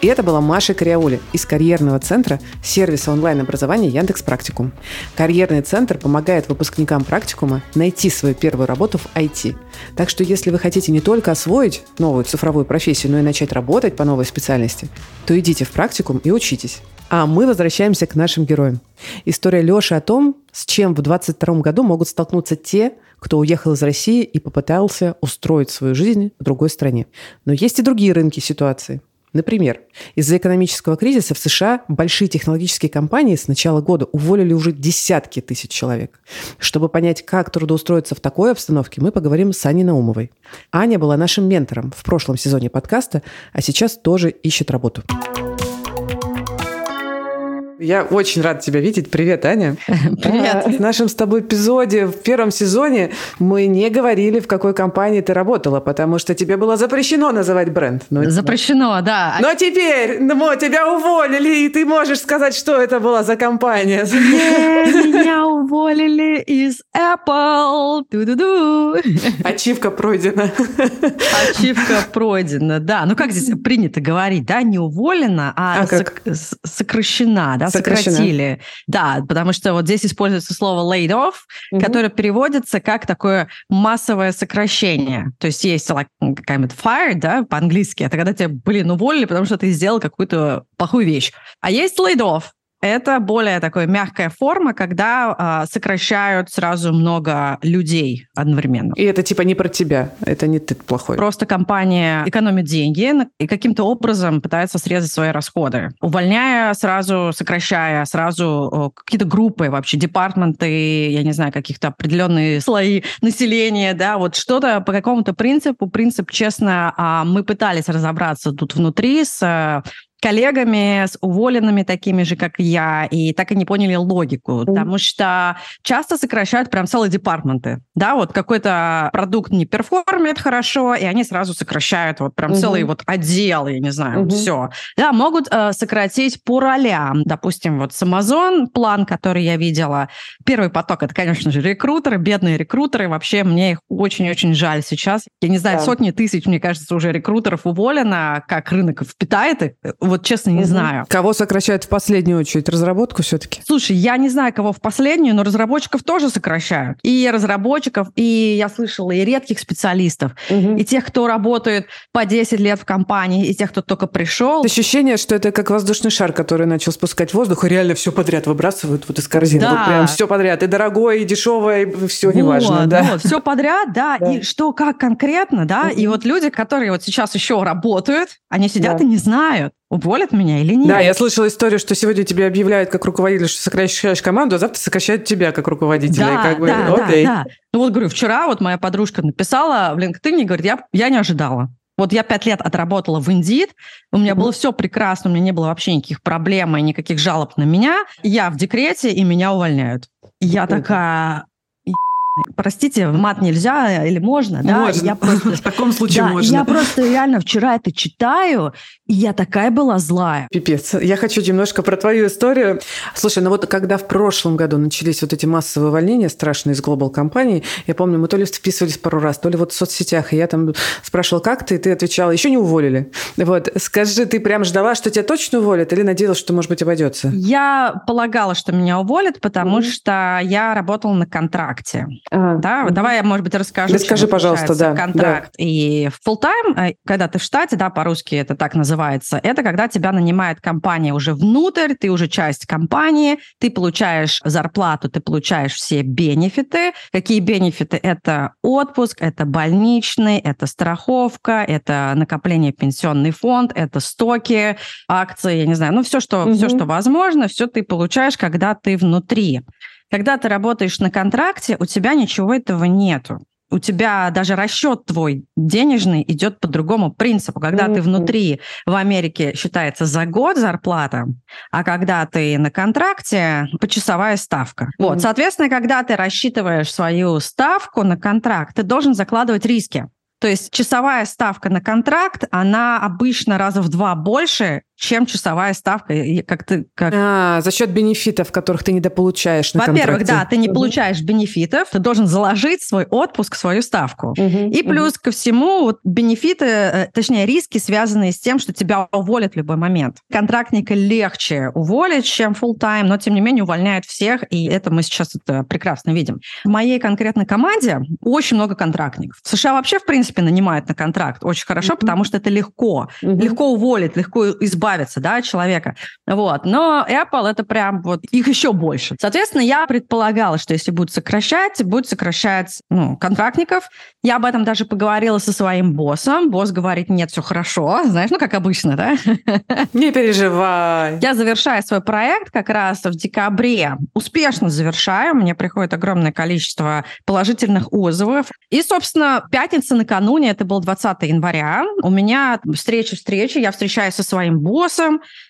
A: И это была Маша Криаули из карьерного центра сервиса онлайн-образования Яндекс Практикум. Карьерный центр помогает выпускникам практикума найти свою первую работу в IT. Так что если вы хотите не только освоить новую цифровую профессию, но и начать работать по новой специальности, то идите в практикум и учитесь. А мы возвращаемся к нашим героям. История Леши о том, с чем в 2022 году могут столкнуться те, кто уехал из России и попытался устроить свою жизнь в другой стране. Но есть и другие рынки ситуации – Например, из-за экономического кризиса в США большие технологические компании с начала года уволили уже десятки тысяч человек. Чтобы понять, как трудоустроиться в такой обстановке, мы поговорим с Аней Наумовой. Аня была нашим ментором в прошлом сезоне подкаста, а сейчас тоже ищет работу. Я очень рада тебя видеть. Привет, Аня.
D: Привет.
A: В нашем с тобой эпизоде в первом сезоне мы не говорили, в какой компании ты работала, потому что тебе было запрещено называть бренд.
D: Но запрещено, да.
A: Но теперь ну, тебя уволили, и ты можешь сказать, что это была за компания.
D: меня уволили из Apple. Ду-ду-ду.
A: Ачивка пройдена.
D: Ачивка пройдена, да. Ну как здесь принято говорить, да, не уволена, а, а сок- сокращена, да, сократили. Да, потому что вот здесь используется слово laid off, угу. которое переводится как такое массовое сокращение. То есть есть like, какая-нибудь fire, да, по-английски. Это когда тебя, блин, уволили, потому что ты сделал какую-то плохую вещь. А есть laid off, это более такая мягкая форма, когда э, сокращают сразу много людей одновременно.
A: И это типа не про тебя, это не ты плохой.
D: Просто компания экономит деньги и каким-то образом пытается срезать свои расходы, увольняя сразу, сокращая сразу какие-то группы вообще, департменты, я не знаю, каких-то определенные слои населения, да, вот что-то по какому-то принципу. Принцип, честно, а, мы пытались разобраться тут внутри с коллегами, с уволенными такими же, как я, и так и не поняли логику, потому что часто сокращают прям целые департменты, да, вот какой-то продукт не перформит хорошо, и они сразу сокращают вот прям mm-hmm. целый вот отдел, я не знаю, mm-hmm. все. Да, могут э, сократить по ролям, допустим, вот с Amazon план, который я видела, первый поток, это, конечно же, рекрутеры, бедные рекрутеры, вообще мне их очень-очень жаль сейчас, я не знаю, yeah. сотни тысяч, мне кажется, уже рекрутеров уволено, как рынок впитает их, вот честно не угу. знаю.
A: Кого сокращают в последнюю очередь? Разработку все-таки?
D: Слушай, я не знаю, кого в последнюю, но разработчиков тоже сокращают. И разработчиков, и я слышала, и редких специалистов, угу. и тех, кто работает по 10 лет в компании, и тех, кто только пришел.
A: Ощущение, что это как воздушный шар, который начал спускать воздух, и реально все подряд выбрасывают вот из корзины. Да. Вот прям все подряд. И дорогое, и дешевое, и все вот, неважно. Да.
D: Вот, все подряд, да. <laughs> да. И что, как конкретно, да. Угу. И вот люди, которые вот сейчас еще работают, они сидят да. и не знают уволят меня или нет.
A: Да, я слышала историю, что сегодня тебе объявляют как руководитель, что сокращаешь команду, а завтра сокращают тебя как руководителя.
D: Да,
A: как бы,
D: да, окей. да, да. Ну вот говорю, вчера вот моя подружка написала в LinkedIn, говорит, я, я не ожидала. Вот я пять лет отработала в Indeed, у меня mm-hmm. было все прекрасно, у меня не было вообще никаких проблем и никаких жалоб на меня. Я в декрете, и меня увольняют. Я mm-hmm. такая, Простите, мат нельзя или можно, да?
A: Можно. Я просто... <laughs> В таком случае да, можно.
D: Я просто реально вчера это читаю, и я такая была злая.
A: Пипец. Я хочу немножко про твою историю. Слушай, ну вот когда в прошлом году начались вот эти массовые увольнения страшные из глобал компаний, я помню, мы то ли вписывались пару раз, то ли вот в соцсетях, и я там спрашивала, как ты, и ты отвечала, еще не уволили. Вот, скажи, ты прям ждала, что тебя точно уволят, или надеялась, что, может быть, обойдется?
D: Я полагала, что меня уволят, потому mm-hmm. что я работала на контракте. А, да, угу. давай я, может быть, расскажу.
A: Расскажи, пожалуйста, да.
D: Контракт да. и full time, э, когда ты в штате, да, по-русски это так называется, это когда тебя нанимает компания уже внутрь, ты уже часть компании, ты получаешь зарплату, ты получаешь все бенефиты. Какие бенефиты? Это отпуск, это больничный, это страховка, это накопление в пенсионный фонд, это стоки, акции, я не знаю, ну все, что, угу. все, что возможно, все ты получаешь, когда ты внутри. Когда ты работаешь на контракте, у тебя ничего этого нету. У тебя даже расчет твой денежный идет по другому принципу. Когда mm-hmm. ты внутри в Америке считается за год зарплата, а когда ты на контракте почасовая ставка. Mm-hmm. Вот, соответственно, когда ты рассчитываешь свою ставку на контракт, ты должен закладывать риски. То есть часовая ставка на контракт, она обычно раза в два больше, чем часовая ставка, как ты... Как...
A: А, за счет бенефитов, которых ты недополучаешь на
D: Во-первых, да, ты не угу. получаешь бенефитов, ты должен заложить свой отпуск, свою ставку. Угу, и плюс угу. ко всему, вот бенефиты, э, точнее, риски, связанные с тем, что тебя уволят в любой момент. Контрактника легче уволить, чем full time, но, тем не менее, увольняют всех, и это мы сейчас это прекрасно видим. В моей конкретной команде очень много контрактников. В США вообще, в принципе, нанимают на контракт очень хорошо, угу. потому что это легко. Угу. Легко уволить, легко избавиться избавиться, да, от человека. Вот. Но Apple это прям вот их еще больше. Соответственно, я предполагала, что если будут сокращать, будут сокращать ну, контрактников. Я об этом даже поговорила со своим боссом. Босс говорит, нет, все хорошо. Знаешь, ну, как обычно, да?
A: Не переживай.
D: Я завершаю свой проект как раз в декабре. Успешно завершаю. Мне приходит огромное количество положительных отзывов. И, собственно, пятница накануне, это был 20 января, у меня встреча-встреча, я встречаюсь со своим боссом,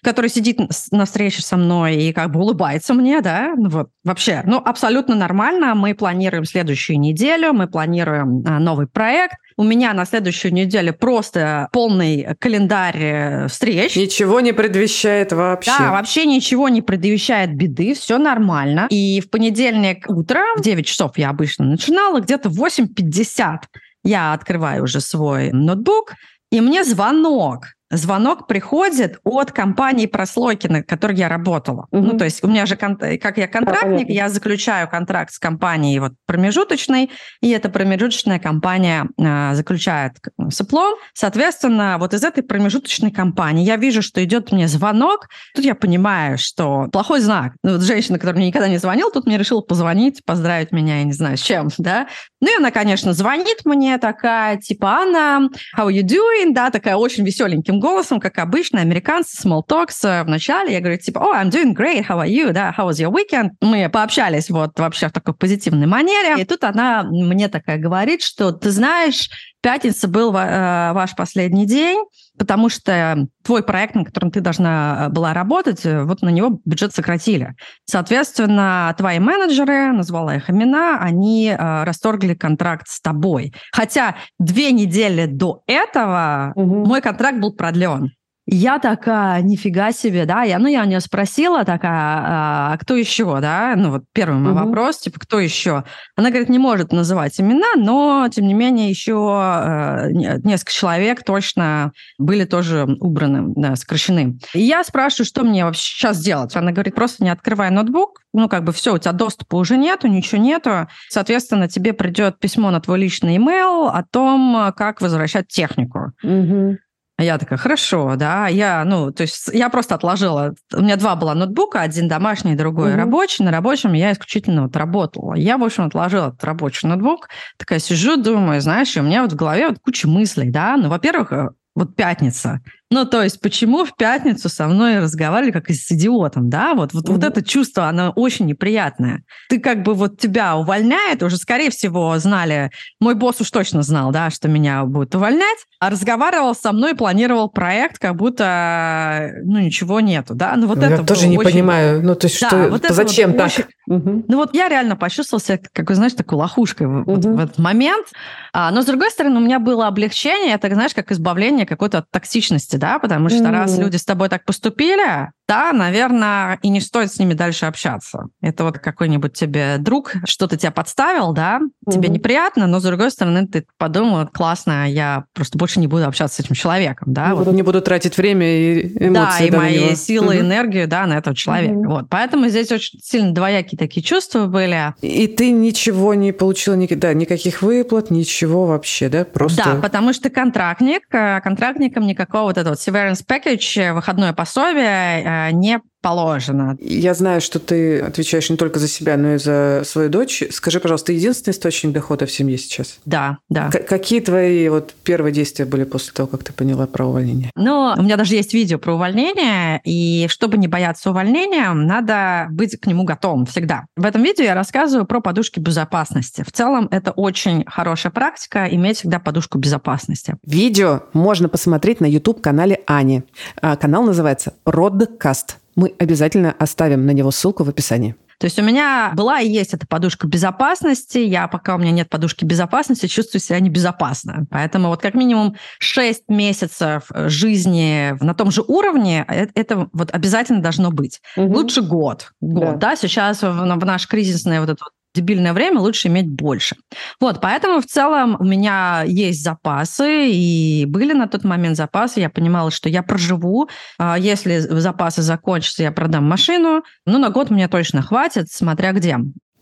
D: который сидит на встрече со мной и как бы улыбается мне, да, ну вот, вообще, ну, абсолютно нормально. Мы планируем следующую неделю, мы планируем а, новый проект, у меня на следующую неделю просто полный календарь э, встреч.
A: Ничего не предвещает вообще.
D: Да, вообще ничего не предвещает беды, все нормально. И в понедельник утром в 9 часов я обычно начинала, где-то в 8.50 я открываю уже свой ноутбук, и мне звонок звонок приходит от компании прослойки, на которой я работала. Угу. Ну, то есть у меня же, как я контрактник, да, я заключаю контракт с компанией вот промежуточной, и эта промежуточная компания э, заключает соплом. Соответственно, вот из этой промежуточной компании я вижу, что идет мне звонок. Тут я понимаю, что плохой знак. Ну, вот женщина, которая мне никогда не звонила, тут мне решила позвонить, поздравить меня, я не знаю, с чем, да. Ну, и она, конечно, звонит мне такая, типа, Анна, how you doing? Да, такая очень веселеньким голосом, как обычно, американцы, small talks э, в начале. Я говорю, типа, oh, I'm doing great, how are you? Да, how was your weekend? Мы пообщались вот вообще в такой позитивной манере. И тут она мне такая говорит, что ты знаешь, пятница был э, ваш последний день, потому что твой проект, на котором ты должна э, была работать, вот на него бюджет сократили. Соответственно, твои менеджеры, назвала их имена, они расторгли контракт с тобой. Хотя две недели до этого угу. мой контракт был продлен. Я такая, нифига себе, да, я, ну, я у нее спросила такая, а кто еще, да, ну, вот первый мой угу. вопрос, типа, кто еще? Она говорит, не может называть имена, но, тем не менее, еще э, несколько человек точно были тоже убраны, да, сокращены. И я спрашиваю, что мне вообще сейчас делать? Она говорит, просто не открывай ноутбук, ну, как бы все, у тебя доступа уже нету, ничего нету. Соответственно, тебе придет письмо на твой личный email о том, как возвращать технику. Угу. Я такая, хорошо, да, я, ну, то есть я просто отложила. У меня два было ноутбука, один домашний, другой угу. рабочий. На рабочем я исключительно вот работала. Я, в общем, отложила этот рабочий ноутбук, такая сижу, думаю, знаешь, у меня вот в голове вот куча мыслей, да. Ну, во-первых, э, вот пятница. Ну, то есть, почему в пятницу со мной разговаривали как с идиотом, да? Вот, вот, mm-hmm. вот это чувство, оно очень неприятное. Ты как бы вот тебя увольняет, уже, скорее всего, знали, мой босс уж точно знал, да, что меня будут увольнять, а разговаривал со мной, планировал проект, как будто, ну, ничего нету, да? Ну, вот
A: ну,
D: это
A: Я тоже не очень... понимаю, ну, то есть, да, что, вот зачем вот так? Очень...
D: Угу. Ну, вот я реально почувствовала себя, как знаешь, такой лохушкой угу. вот в этот момент. А, но, с другой стороны, у меня было облегчение, это, знаешь, как избавление какой-то от токсичности, да, потому что mm-hmm. раз люди с тобой так поступили, да, наверное, и не стоит с ними дальше общаться. Это вот какой-нибудь тебе друг что-то тебя подставил, да, mm-hmm. тебе неприятно, но с другой стороны ты подумал, классно, я просто больше не буду общаться с этим человеком, да.
A: Не, вот. буду, не буду тратить время и эмоции.
D: Да, и мои силы, mm-hmm. энергию, да, на этого человека. Mm-hmm. Вот, поэтому здесь очень сильно двоякие такие чувства были.
A: И ты ничего не получила, да, никаких выплат, ничего вообще, да, просто...
D: Да, потому что контрактник, э, контрактникам никакого вот этого severance package, э, выходное пособие э, не положено.
A: Я знаю, что ты отвечаешь не только за себя, но и за свою дочь. Скажи, пожалуйста, единственный источник дохода в семье сейчас?
D: Да, да.
A: К- какие твои вот первые действия были после того, как ты поняла про увольнение?
D: Ну, у меня даже есть видео про увольнение, и чтобы не бояться увольнения, надо быть к нему готовым всегда. В этом видео я рассказываю про подушки безопасности. В целом, это очень хорошая практика, иметь всегда подушку безопасности.
A: Видео можно посмотреть на YouTube-канале Ани. А, канал называется «Родкаст». Мы обязательно оставим на него ссылку в описании.
D: То есть у меня была и есть эта подушка безопасности. Я, пока у меня нет подушки безопасности, чувствую себя небезопасно. Поэтому вот как минимум 6 месяцев жизни на том же уровне, это, это вот обязательно должно быть. Угу. Лучше год. Год, да. да? Сейчас в, в наш кризисное вот это вот дебильное время лучше иметь больше. Вот, поэтому в целом у меня есть запасы, и были на тот момент запасы. Я понимала, что я проживу. А если запасы закончатся, я продам машину. Ну, на год мне точно хватит, смотря где.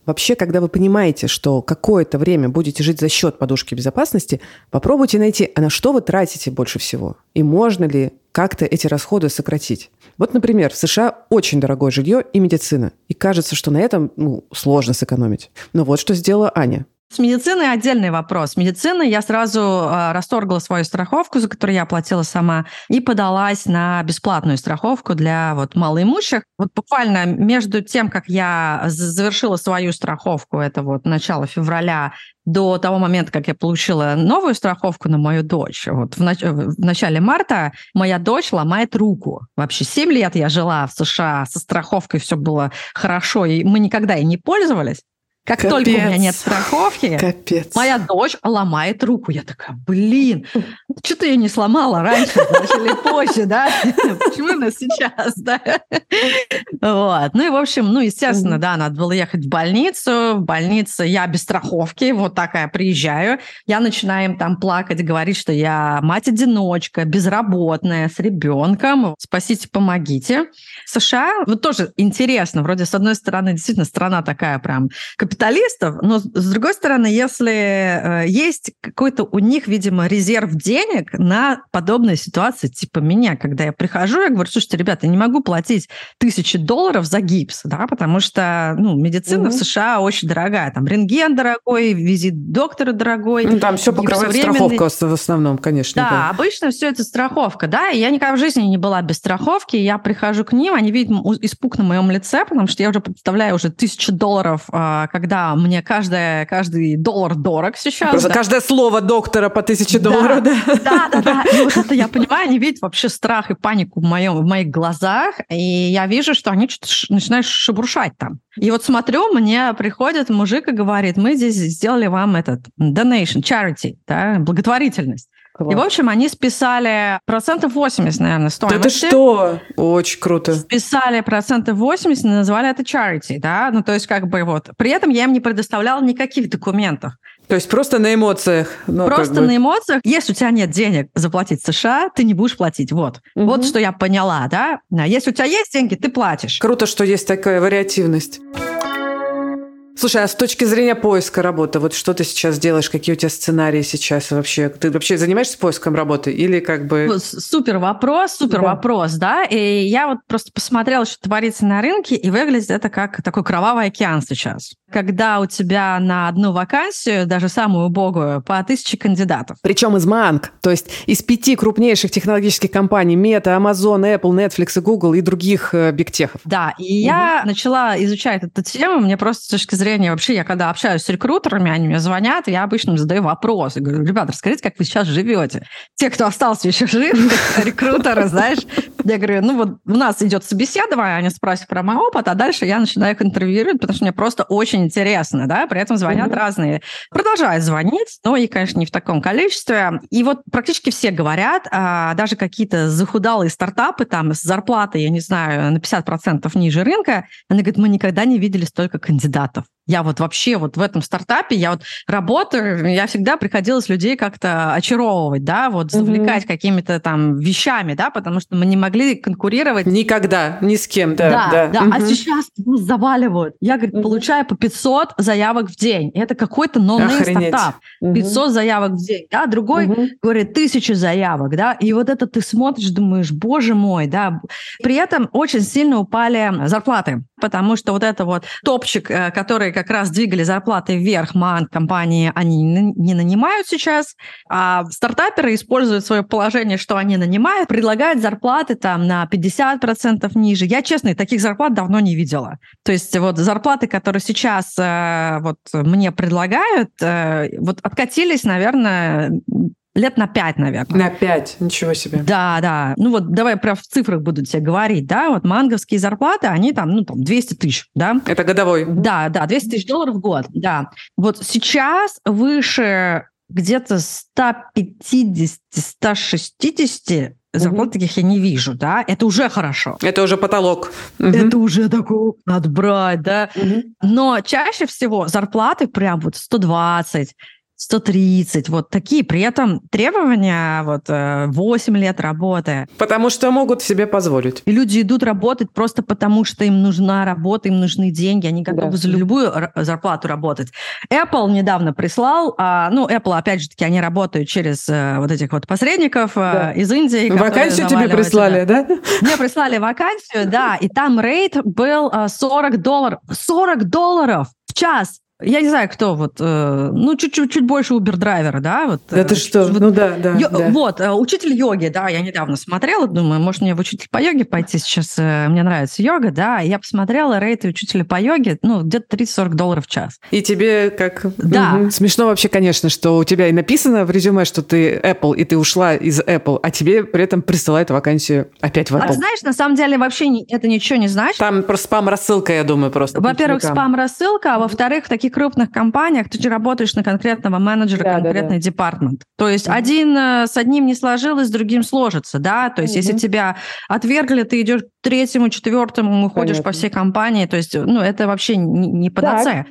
A: Вообще, когда вы понимаете, что какое-то время будете жить за счет подушки безопасности, попробуйте найти, а на что вы тратите больше всего. И можно ли как-то эти расходы сократить. Вот, например, в США очень дорогое жилье и медицина. И кажется, что на этом ну, сложно сэкономить. Но вот что сделала Аня.
D: С медициной отдельный вопрос. С медициной я сразу э, расторгла свою страховку, за которую я платила сама, и подалась на бесплатную страховку для вот малоимущих. Вот буквально между тем, как я завершила свою страховку, это вот начало февраля, до того момента, как я получила новую страховку на мою дочь, вот в, нач- в начале марта моя дочь ломает руку. Вообще 7 лет я жила в США со страховкой, все было хорошо, и мы никогда и не пользовались. Как Капец. только у меня нет страховки, Капец. моя дочь ломает руку. Я такая, блин, что ты ее не сломала раньше или позже, да? Почему она сейчас, да? Вот. Ну и, в общем, ну, естественно, да, надо было ехать в больницу. В больнице я без страховки, вот такая приезжаю. Я начинаю им там плакать, говорить, что я мать-одиночка, безработная, с ребенком. Спасите, помогите. США, вот тоже интересно, вроде, с одной стороны, действительно, страна такая прям капиталистическая, капиталистов, но с другой стороны, если э, есть какой-то у них, видимо, резерв денег на подобные ситуации, типа меня, когда я прихожу, я говорю, слушайте, ребята, я не могу платить тысячи долларов за гипс, да, потому что, ну, медицина угу. в США очень дорогая, там рентген дорогой, визит доктора дорогой.
A: Ну, там все покрывает страховка в основном, конечно.
D: Да, да, обычно все это страховка, да, и я никогда в жизни не была без страховки, я прихожу к ним, они видят испуг на моем лице, потому что я уже представляю уже тысячу долларов, а, когда когда мне каждая, каждый доллар дорог сейчас.
A: Просто
D: да.
A: каждое слово доктора по тысяче да. долларов,
D: да? Да, да, да. И вот это я понимаю, они видят вообще страх и панику в, моем, в моих глазах, и я вижу, что они что-то начинают шебуршать там. И вот смотрю, мне приходит мужик и говорит, мы здесь сделали вам этот donation, charity, да, благотворительность. Класс. И, в общем, они списали процентов 80, наверное, стоимости.
A: Это что? Очень круто.
D: Списали процентов 80 и назвали это charity, да? Ну, то есть, как бы вот. При этом я им не предоставляла никаких документов.
A: То есть просто на эмоциях.
D: Ну, просто как бы... на эмоциях. Если у тебя нет денег заплатить США, ты не будешь платить. Вот. Угу. Вот что я поняла, да? Если у тебя есть деньги, ты платишь.
A: Круто, что есть такая вариативность. Слушай, а с точки зрения поиска работы, вот что ты сейчас делаешь, какие у тебя сценарии сейчас вообще? Ты вообще занимаешься поиском работы или как бы...
D: Супер вопрос, супер да. вопрос, да. И я вот просто посмотрела, что творится на рынке, и выглядит это как такой кровавый океан сейчас когда у тебя на одну вакансию, даже самую убогую, по тысяче кандидатов.
A: Причем из МАНК, то есть из пяти крупнейших технологических компаний Meta, Amazon, Apple, Netflix и Google и других э, бигтехов.
D: Да, и угу. я начала изучать эту тему, мне просто с точки зрения вообще, я когда общаюсь с рекрутерами, они мне звонят, я обычно задаю вопрос, и говорю, ребята, расскажите, как вы сейчас живете. Те, кто остался еще жив, <laughs> рекрутеры, знаешь, я говорю, ну вот у нас идет собеседование, они спрашивают про мой опыт, а дальше я начинаю их интервьюировать, потому что мне просто очень интересно, да, при этом звонят разные. Продолжают звонить, но и, конечно, не в таком количестве. И вот практически все говорят, а, даже какие-то захудалые стартапы там с зарплатой, я не знаю, на 50% ниже рынка, они говорят, мы никогда не видели столько кандидатов. Я вот вообще вот в этом стартапе, я вот работаю, я всегда приходилось людей как-то очаровывать, да, вот завлекать угу. какими-то там вещами, да, потому что мы не могли конкурировать.
A: Никогда, ни с кем, да.
D: Да, да. да. Угу. А сейчас нас заваливают. Я, говорит, угу. получаю по 500 заявок в день. Это какой-то нонейм стартап. 500 угу. заявок в день, да, другой угу. говорит, тысячи заявок, да, и вот это ты смотришь, думаешь, боже мой, да. При этом очень сильно упали зарплаты, потому что вот это вот топчик, э, который как раз двигали зарплаты вверх, МАН компании, они не нанимают сейчас, а стартаперы используют свое положение, что они нанимают, предлагают зарплаты там на 50% ниже. Я, честно, таких зарплат давно не видела. То есть вот зарплаты, которые сейчас э, вот мне предлагают, э, вот откатились, наверное, лет на пять, наверное.
A: На пять, ничего себе.
D: Да, да. Ну вот давай прям в цифрах буду тебе говорить, да, вот манговские зарплаты, они там, ну там 200 тысяч, да.
A: Это годовой?
D: Да, да, 200 тысяч долларов в год, да. Вот сейчас выше где-то 150-160 зарплат таких я не вижу, да, это уже хорошо.
A: Это уже потолок.
D: Это уже такой, надо брать, да. Но чаще всего зарплаты прям вот 120, 130, вот такие. При этом требования вот 8 э, лет работы.
A: Потому что могут себе позволить.
D: И люди идут работать просто потому, что им нужна работа, им нужны деньги, они готовы да. за любую зарплату работать. Apple недавно прислал, а, ну, Apple, опять же таки, они работают через э, вот этих вот посредников да. из Индии.
A: Вакансию тебе прислали, да?
D: Мне прислали вакансию, да, и там рейд был 40 долларов. 40 долларов в час я не знаю, кто вот, э, ну, чуть-чуть чуть больше Uber-драйвера, да? Вот,
A: да ты э, что, вот, ну да, да,
D: ё,
A: да.
D: Вот, э, учитель йоги, да, я недавно смотрела, думаю, может, мне в учитель по йоге пойти сейчас, э, мне нравится йога, да, я посмотрела рейты учителя по йоге, ну, где-то 30-40 долларов в час.
A: И тебе как...
D: Да.
A: Угу. Смешно вообще, конечно, что у тебя и написано в резюме, что ты Apple, и ты ушла из Apple, а тебе при этом присылают вакансию опять в Apple. А
D: ты знаешь, на самом деле вообще это ничего не значит.
A: Там просто спам-рассылка, я думаю, просто.
D: Во-первых, спам-рассылка, а во-вторых, в таких крупных компаниях ты же работаешь на конкретного менеджера, да, конкретный да, да. департмент. То есть mm-hmm. один э, с одним не сложилось, с другим сложится, да. То есть mm-hmm. если тебя отвергли, ты идешь к третьему, четвертому, уходишь Понятно. по всей компании. То есть, ну, это вообще не, не панацея.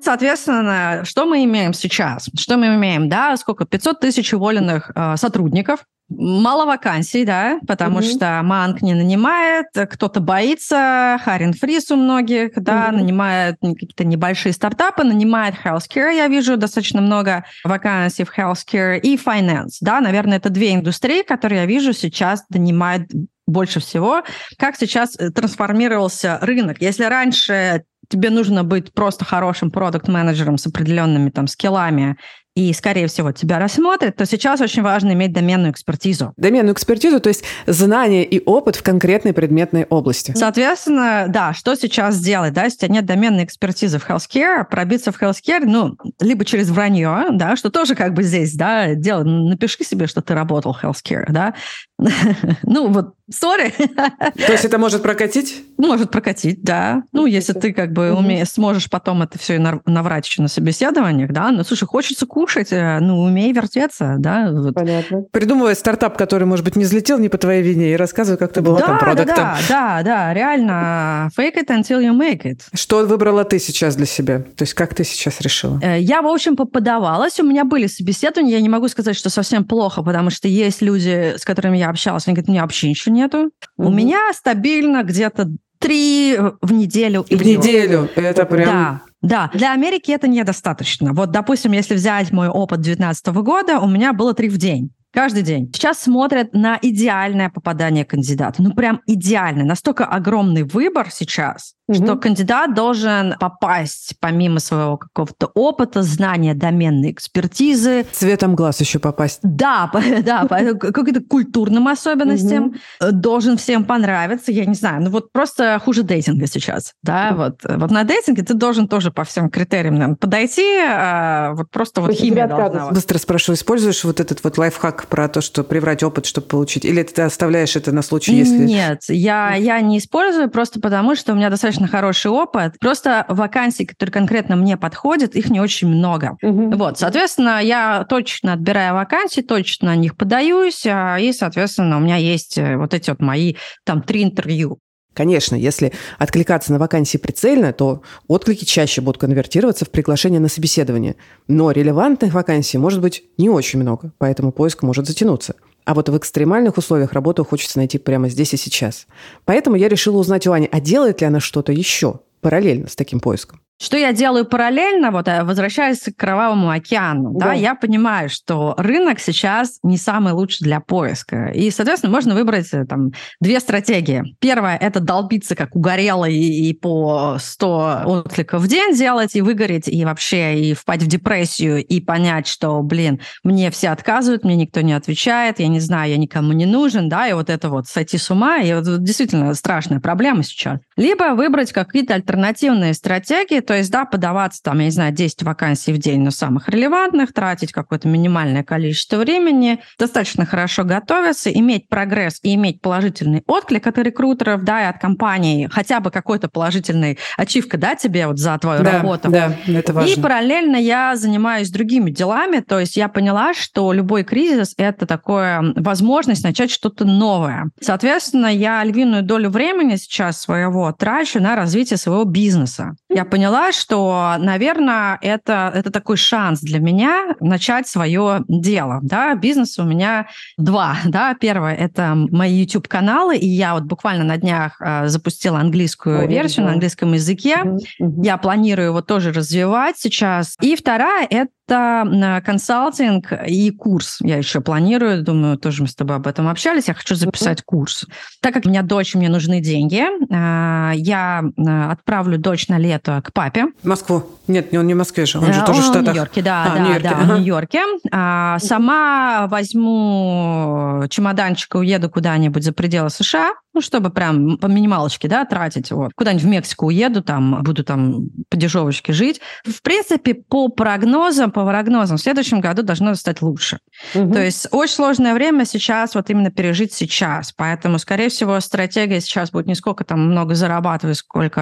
D: Соответственно, что мы имеем сейчас? Что мы имеем? Да, сколько? 500 тысяч уволенных э, сотрудников. Мало вакансий, да, потому mm-hmm. что Манк не нанимает, кто-то боится, Харин Фрис у многих, да, mm-hmm. нанимает какие-то небольшие стартапы, нанимает healthcare, я вижу достаточно много вакансий в healthcare и finance, да, наверное, это две индустрии, которые я вижу сейчас нанимают больше всего. Как сейчас э, трансформировался рынок? Если раньше тебе нужно быть просто хорошим продукт-менеджером с определенными там скиллами и, скорее всего, тебя рассмотрят, то сейчас очень важно иметь доменную экспертизу.
A: Доменную экспертизу, то есть знания и опыт в конкретной предметной области.
D: Соответственно, да, что сейчас делать, да, если у тебя нет доменной экспертизы в healthcare, пробиться в healthcare, ну, либо через вранье, да, что тоже как бы здесь, да, дело, напиши себе, что ты работал в healthcare, да, <laughs> ну, вот, сори.
A: То есть это может прокатить?
D: Может прокатить, да. Ну, если ты как бы умеешь, сможешь потом это все и наврать еще на собеседованиях, да. Ну, слушай, хочется кушать, э, ну, умей вертеться, да.
A: Вот. Понятно. Придумывай стартап, который, может быть, не взлетел не по твоей вине, и рассказывай, как ты была
D: да,
A: там продуктом.
D: Да, да, да, реально. Fake it until you make it.
A: Что выбрала ты сейчас для себя? То есть как ты сейчас решила?
D: Э, я, в общем, подавалась. У меня были собеседования. Я не могу сказать, что совсем плохо, потому что есть люди, с которыми я общалась, они говорят, у меня вообще ничего нету. Mm-hmm. У меня стабильно где-то три в неделю.
A: В неделю, это прям...
D: Да, да, для Америки это недостаточно. Вот, допустим, если взять мой опыт 2019 года, у меня было три в день. Каждый день. Сейчас смотрят на идеальное попадание кандидата. Ну, прям идеальное. Настолько огромный выбор сейчас, угу. что кандидат должен попасть, помимо своего какого-то опыта, знания доменной экспертизы.
A: Цветом глаз еще попасть.
D: Да, <laughs> да, каким-то культурным особенностям. Угу. Должен всем понравиться. Я не знаю, ну вот просто хуже дейтинга сейчас. Да, вот, вот на дейтинге ты должен тоже по всем критериям наверное, подойти, а вот просто вот химия должна.
A: Быстро спрошу, используешь вот этот вот лайфхак про то, что приврать опыт, чтобы получить? Или ты оставляешь это на случай, если...
D: Нет, я, я не использую просто потому, что у меня достаточно хороший опыт. Просто вакансий, которые конкретно мне подходят, их не очень много. Угу. Вот, соответственно, я точно отбираю вакансии, точно на них подаюсь, а, и, соответственно, у меня есть э, вот эти вот мои там три интервью.
A: Конечно, если откликаться на вакансии прицельно, то отклики чаще будут конвертироваться в приглашение на собеседование. Но релевантных вакансий может быть не очень много, поэтому поиск может затянуться. А вот в экстремальных условиях работу хочется найти прямо здесь и сейчас. Поэтому я решила узнать у Ани, а делает ли она что-то еще параллельно с таким поиском?
D: Что я делаю параллельно, вот э, возвращаясь к Кровавому океану, да. да, я понимаю, что рынок сейчас не самый лучший для поиска. И, соответственно, можно выбрать э, там две стратегии. Первая – это долбиться как угорелый и по 100 откликов в день делать, и выгореть, и вообще и впасть в депрессию, и понять, что, блин, мне все отказывают, мне никто не отвечает, я не знаю, я никому не нужен, да, и вот это вот сойти с ума, и вот действительно страшная проблема сейчас. Либо выбрать какие-то альтернативные стратегии, то есть, да, подаваться там, я не знаю, 10 вакансий в день, но самых релевантных, тратить какое-то минимальное количество времени, достаточно хорошо готовиться, иметь прогресс и иметь положительный отклик от рекрутеров, да, и от компаний, хотя бы какой-то положительный ачивка, да, тебе вот за твою
A: да,
D: работу.
A: Да, это важно.
D: И параллельно я занимаюсь другими делами, то есть я поняла, что любой кризис – это такое возможность начать что-то новое. Соответственно, я львиную долю времени сейчас своего трачу на развитие своего бизнеса. Я поняла, поняла, что, наверное, это, это такой шанс для меня начать свое дело. Да? Бизнес у меня два. Да? Первое – это мои YouTube-каналы, и я вот буквально на днях э, запустила английскую Ой, версию да. на английском языке. Mm-hmm. Я планирую его тоже развивать сейчас. И вторая – это это консалтинг и курс. Я еще планирую, думаю, тоже мы с тобой об этом общались. Я хочу записать курс. Так как у меня дочь, мне нужны деньги, а, я отправлю дочь на лето к папе.
A: В Москву? Нет, он не в Москве же, он же тоже в Штатах.
D: в Нью-Йорке, да, а, да, Нью-Йорке. да, в Нью-Йорке. А, сама возьму чемоданчик и уеду куда-нибудь за пределы США ну, чтобы прям по минималочке, да, тратить. Вот. Куда-нибудь в Мексику уеду, там, буду там по дешевочке жить. В принципе, по прогнозам, по прогнозам, в следующем году должно стать лучше. Угу. То есть очень сложное время сейчас вот именно пережить сейчас. Поэтому, скорее всего, стратегия сейчас будет не сколько там много зарабатывать, сколько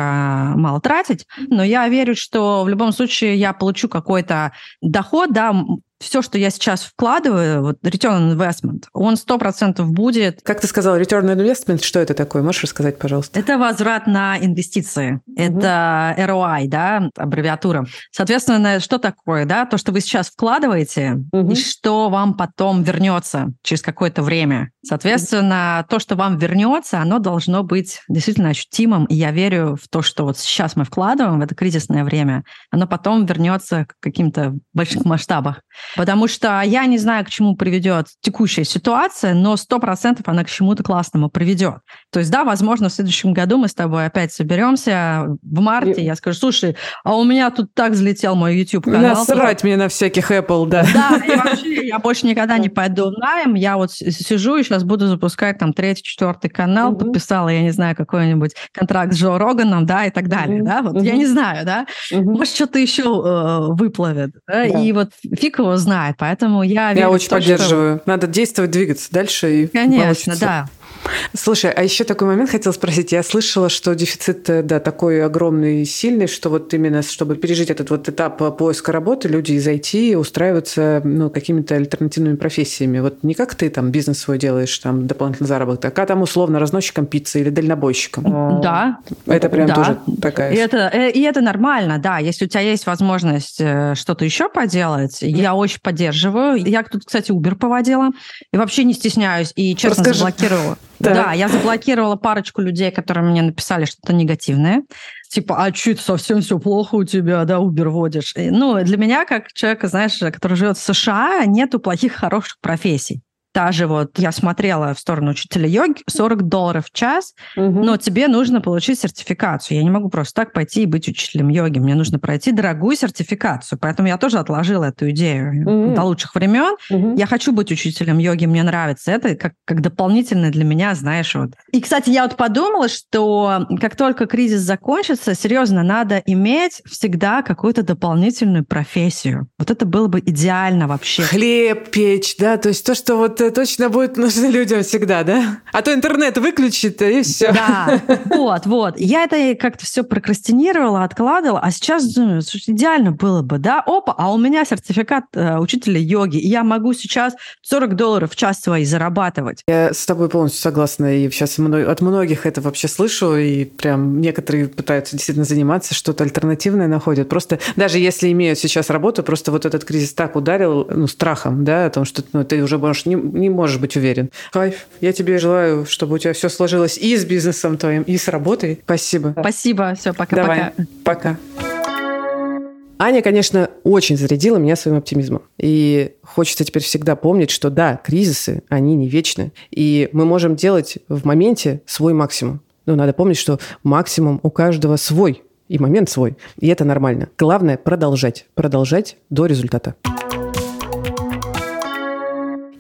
D: мало тратить. Но я верю, что в любом случае я получу какой-то доход, да, все, что я сейчас вкладываю, вот return on investment, он сто процентов будет...
A: Как ты сказал, return on investment, что это такое? Можешь рассказать, пожалуйста?
D: Это возврат на инвестиции. Угу. Это ROI, да, аббревиатура. Соответственно, что такое, да? То, что вы сейчас вкладываете, угу. и что вам потом вернется через какое-то время. Соответственно, то, что вам вернется, оно должно быть действительно ощутимым. И я верю в то, что вот сейчас мы вкладываем в это кризисное время, оно потом вернется к каким-то больших масштабах. Потому что я не знаю, к чему приведет текущая ситуация, но сто процентов она к чему-то классному приведет. То есть, да, возможно, в следующем году мы с тобой опять соберемся в марте, я скажу, слушай, а у меня тут так взлетел мой YouTube-канал.
A: Насрать мне на всяких Apple, да.
D: Да, и вообще я больше никогда не пойду в найм, я вот сижу и сейчас буду запускать там третий, четвертый канал, угу. подписала, я не знаю, какой-нибудь контракт с Джо Роганом, да, и так далее, угу. да, вот угу. я не знаю, да, угу. может, что-то еще э, выплывет, да? да, и вот фиг его знает. Поэтому я
A: Я очень то, поддерживаю. Что... Надо действовать, двигаться дальше. И
D: Конечно,
A: получится.
D: да.
A: Слушай, а еще такой момент хотел спросить. Я слышала, что дефицит, э, да, такой огромный и сильный, что вот именно, чтобы пережить этот вот этап поиска работы, люди из IT устраиваются ну, какими-то альтернативными профессиями. Вот не как ты там бизнес свой делаешь, там дополнительный заработок, а там условно разносчиком пиццы или дальнобойщиком.
D: Да.
A: Это прям да. тоже такая...
D: И это, э, и это нормально, да. Если у тебя есть возможность э, что-то еще поделать, я очень поддерживаю. Я тут, кстати, Uber поводила. И вообще не стесняюсь. И честно Расскажи. заблокировала. Да. да, я заблокировала парочку людей, которые мне написали что-то негативное. Типа, а это совсем все плохо у тебя, да, Uber водишь? Ну, для меня, как человека, знаешь, который живет в США, нету плохих, хороших профессий та же вот, я смотрела в сторону учителя йоги, 40 долларов в час, угу. но тебе нужно получить сертификацию. Я не могу просто так пойти и быть учителем йоги. Мне нужно пройти дорогую сертификацию. Поэтому я тоже отложила эту идею угу. до лучших времен. Угу. Я хочу быть учителем йоги, мне нравится это, как, как дополнительное для меня, знаешь, вот. И, кстати, я вот подумала, что как только кризис закончится, серьезно, надо иметь всегда какую-то дополнительную профессию. Вот это было бы идеально вообще.
A: Хлеб печь, да, то есть то, что вот точно будет нужно людям всегда, да? А то интернет выключит, и все.
D: Да, вот, вот. Я это как-то все прокрастинировала, откладывала, а сейчас думаю, слушай, идеально было бы, да? Опа, а у меня сертификат э, учителя йоги, и я могу сейчас 40 долларов в час свои зарабатывать.
A: Я с тобой полностью согласна, и сейчас от многих это вообще слышу, и прям некоторые пытаются действительно заниматься, что-то альтернативное находят. Просто даже если имеют сейчас работу, просто вот этот кризис так ударил, ну, страхом, да, о том, что ну, ты уже можешь не, не можешь быть уверен. Кайф. Я тебе желаю, чтобы у тебя все сложилось и с бизнесом твоим, и с работой. Спасибо.
D: Спасибо. Все, пока-пока.
A: Пока. Аня, конечно, очень зарядила меня своим оптимизмом. И хочется теперь всегда помнить, что да, кризисы, они не вечны. И мы можем делать в моменте свой максимум. Но надо помнить, что максимум у каждого свой и момент свой. И это нормально. Главное продолжать. Продолжать до результата.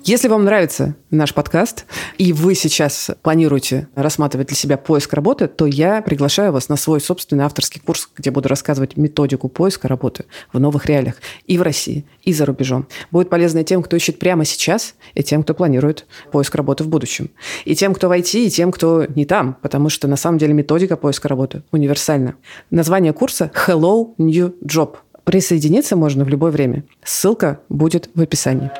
A: Если вам нравится наш подкаст, и вы сейчас планируете рассматривать для себя поиск работы, то я приглашаю вас на свой собственный авторский курс, где буду рассказывать методику поиска работы в новых реалиях и в России, и за рубежом. Будет полезно и тем, кто ищет прямо сейчас, и тем, кто планирует поиск работы в будущем. И тем, кто в IT, и тем, кто не там, потому что на самом деле методика поиска работы универсальна. Название курса «Hello New Job». Присоединиться можно в любое время. Ссылка будет в описании.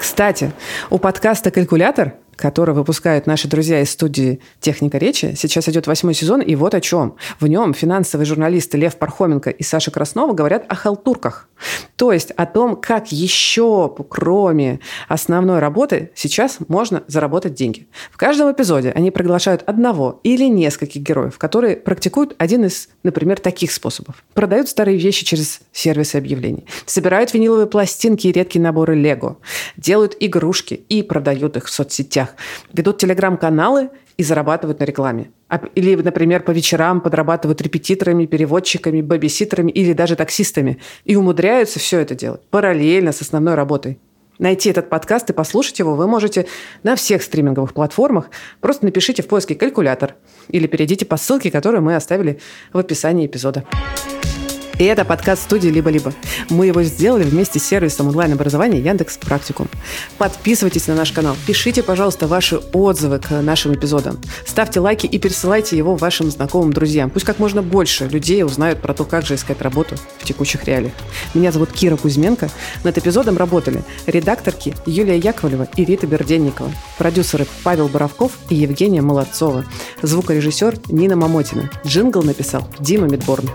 A: Кстати, у подкаста «Калькулятор» который выпускают наши друзья из студии «Техника речи». Сейчас идет восьмой сезон, и вот о чем. В нем финансовые журналисты Лев Пархоменко и Саша Краснова говорят о халтурках. То есть о том, как еще, кроме основной работы, сейчас можно заработать деньги. В каждом эпизоде они приглашают одного или нескольких героев, которые практикуют один из, например, таких способов. Продают старые вещи через сервисы объявлений, собирают виниловые пластинки и редкие наборы Лего, делают игрушки и продают их в соцсетях, ведут телеграм-каналы и зарабатывают на рекламе. А, или, например, по вечерам подрабатывают репетиторами, переводчиками, бэбиситерами или даже таксистами. И умудряются все это делать параллельно с основной работой. Найти этот подкаст и послушать его вы можете на всех стриминговых платформах. Просто напишите в поиске «калькулятор» или перейдите по ссылке, которую мы оставили в описании эпизода. И это подкаст студии «Либо-либо». Мы его сделали вместе с сервисом онлайн-образования Яндекс Практикум. Подписывайтесь на наш канал, пишите, пожалуйста, ваши отзывы к нашим эпизодам. Ставьте лайки и пересылайте его вашим знакомым друзьям. Пусть как можно больше людей узнают про то, как же искать работу в текущих реалиях. Меня зовут Кира Кузьменко. Над эпизодом работали редакторки Юлия Яковлева и Рита Берденникова, продюсеры Павел Боровков и Евгения Молодцова, звукорежиссер Нина Мамотина. Джингл написал Дима Мидборн.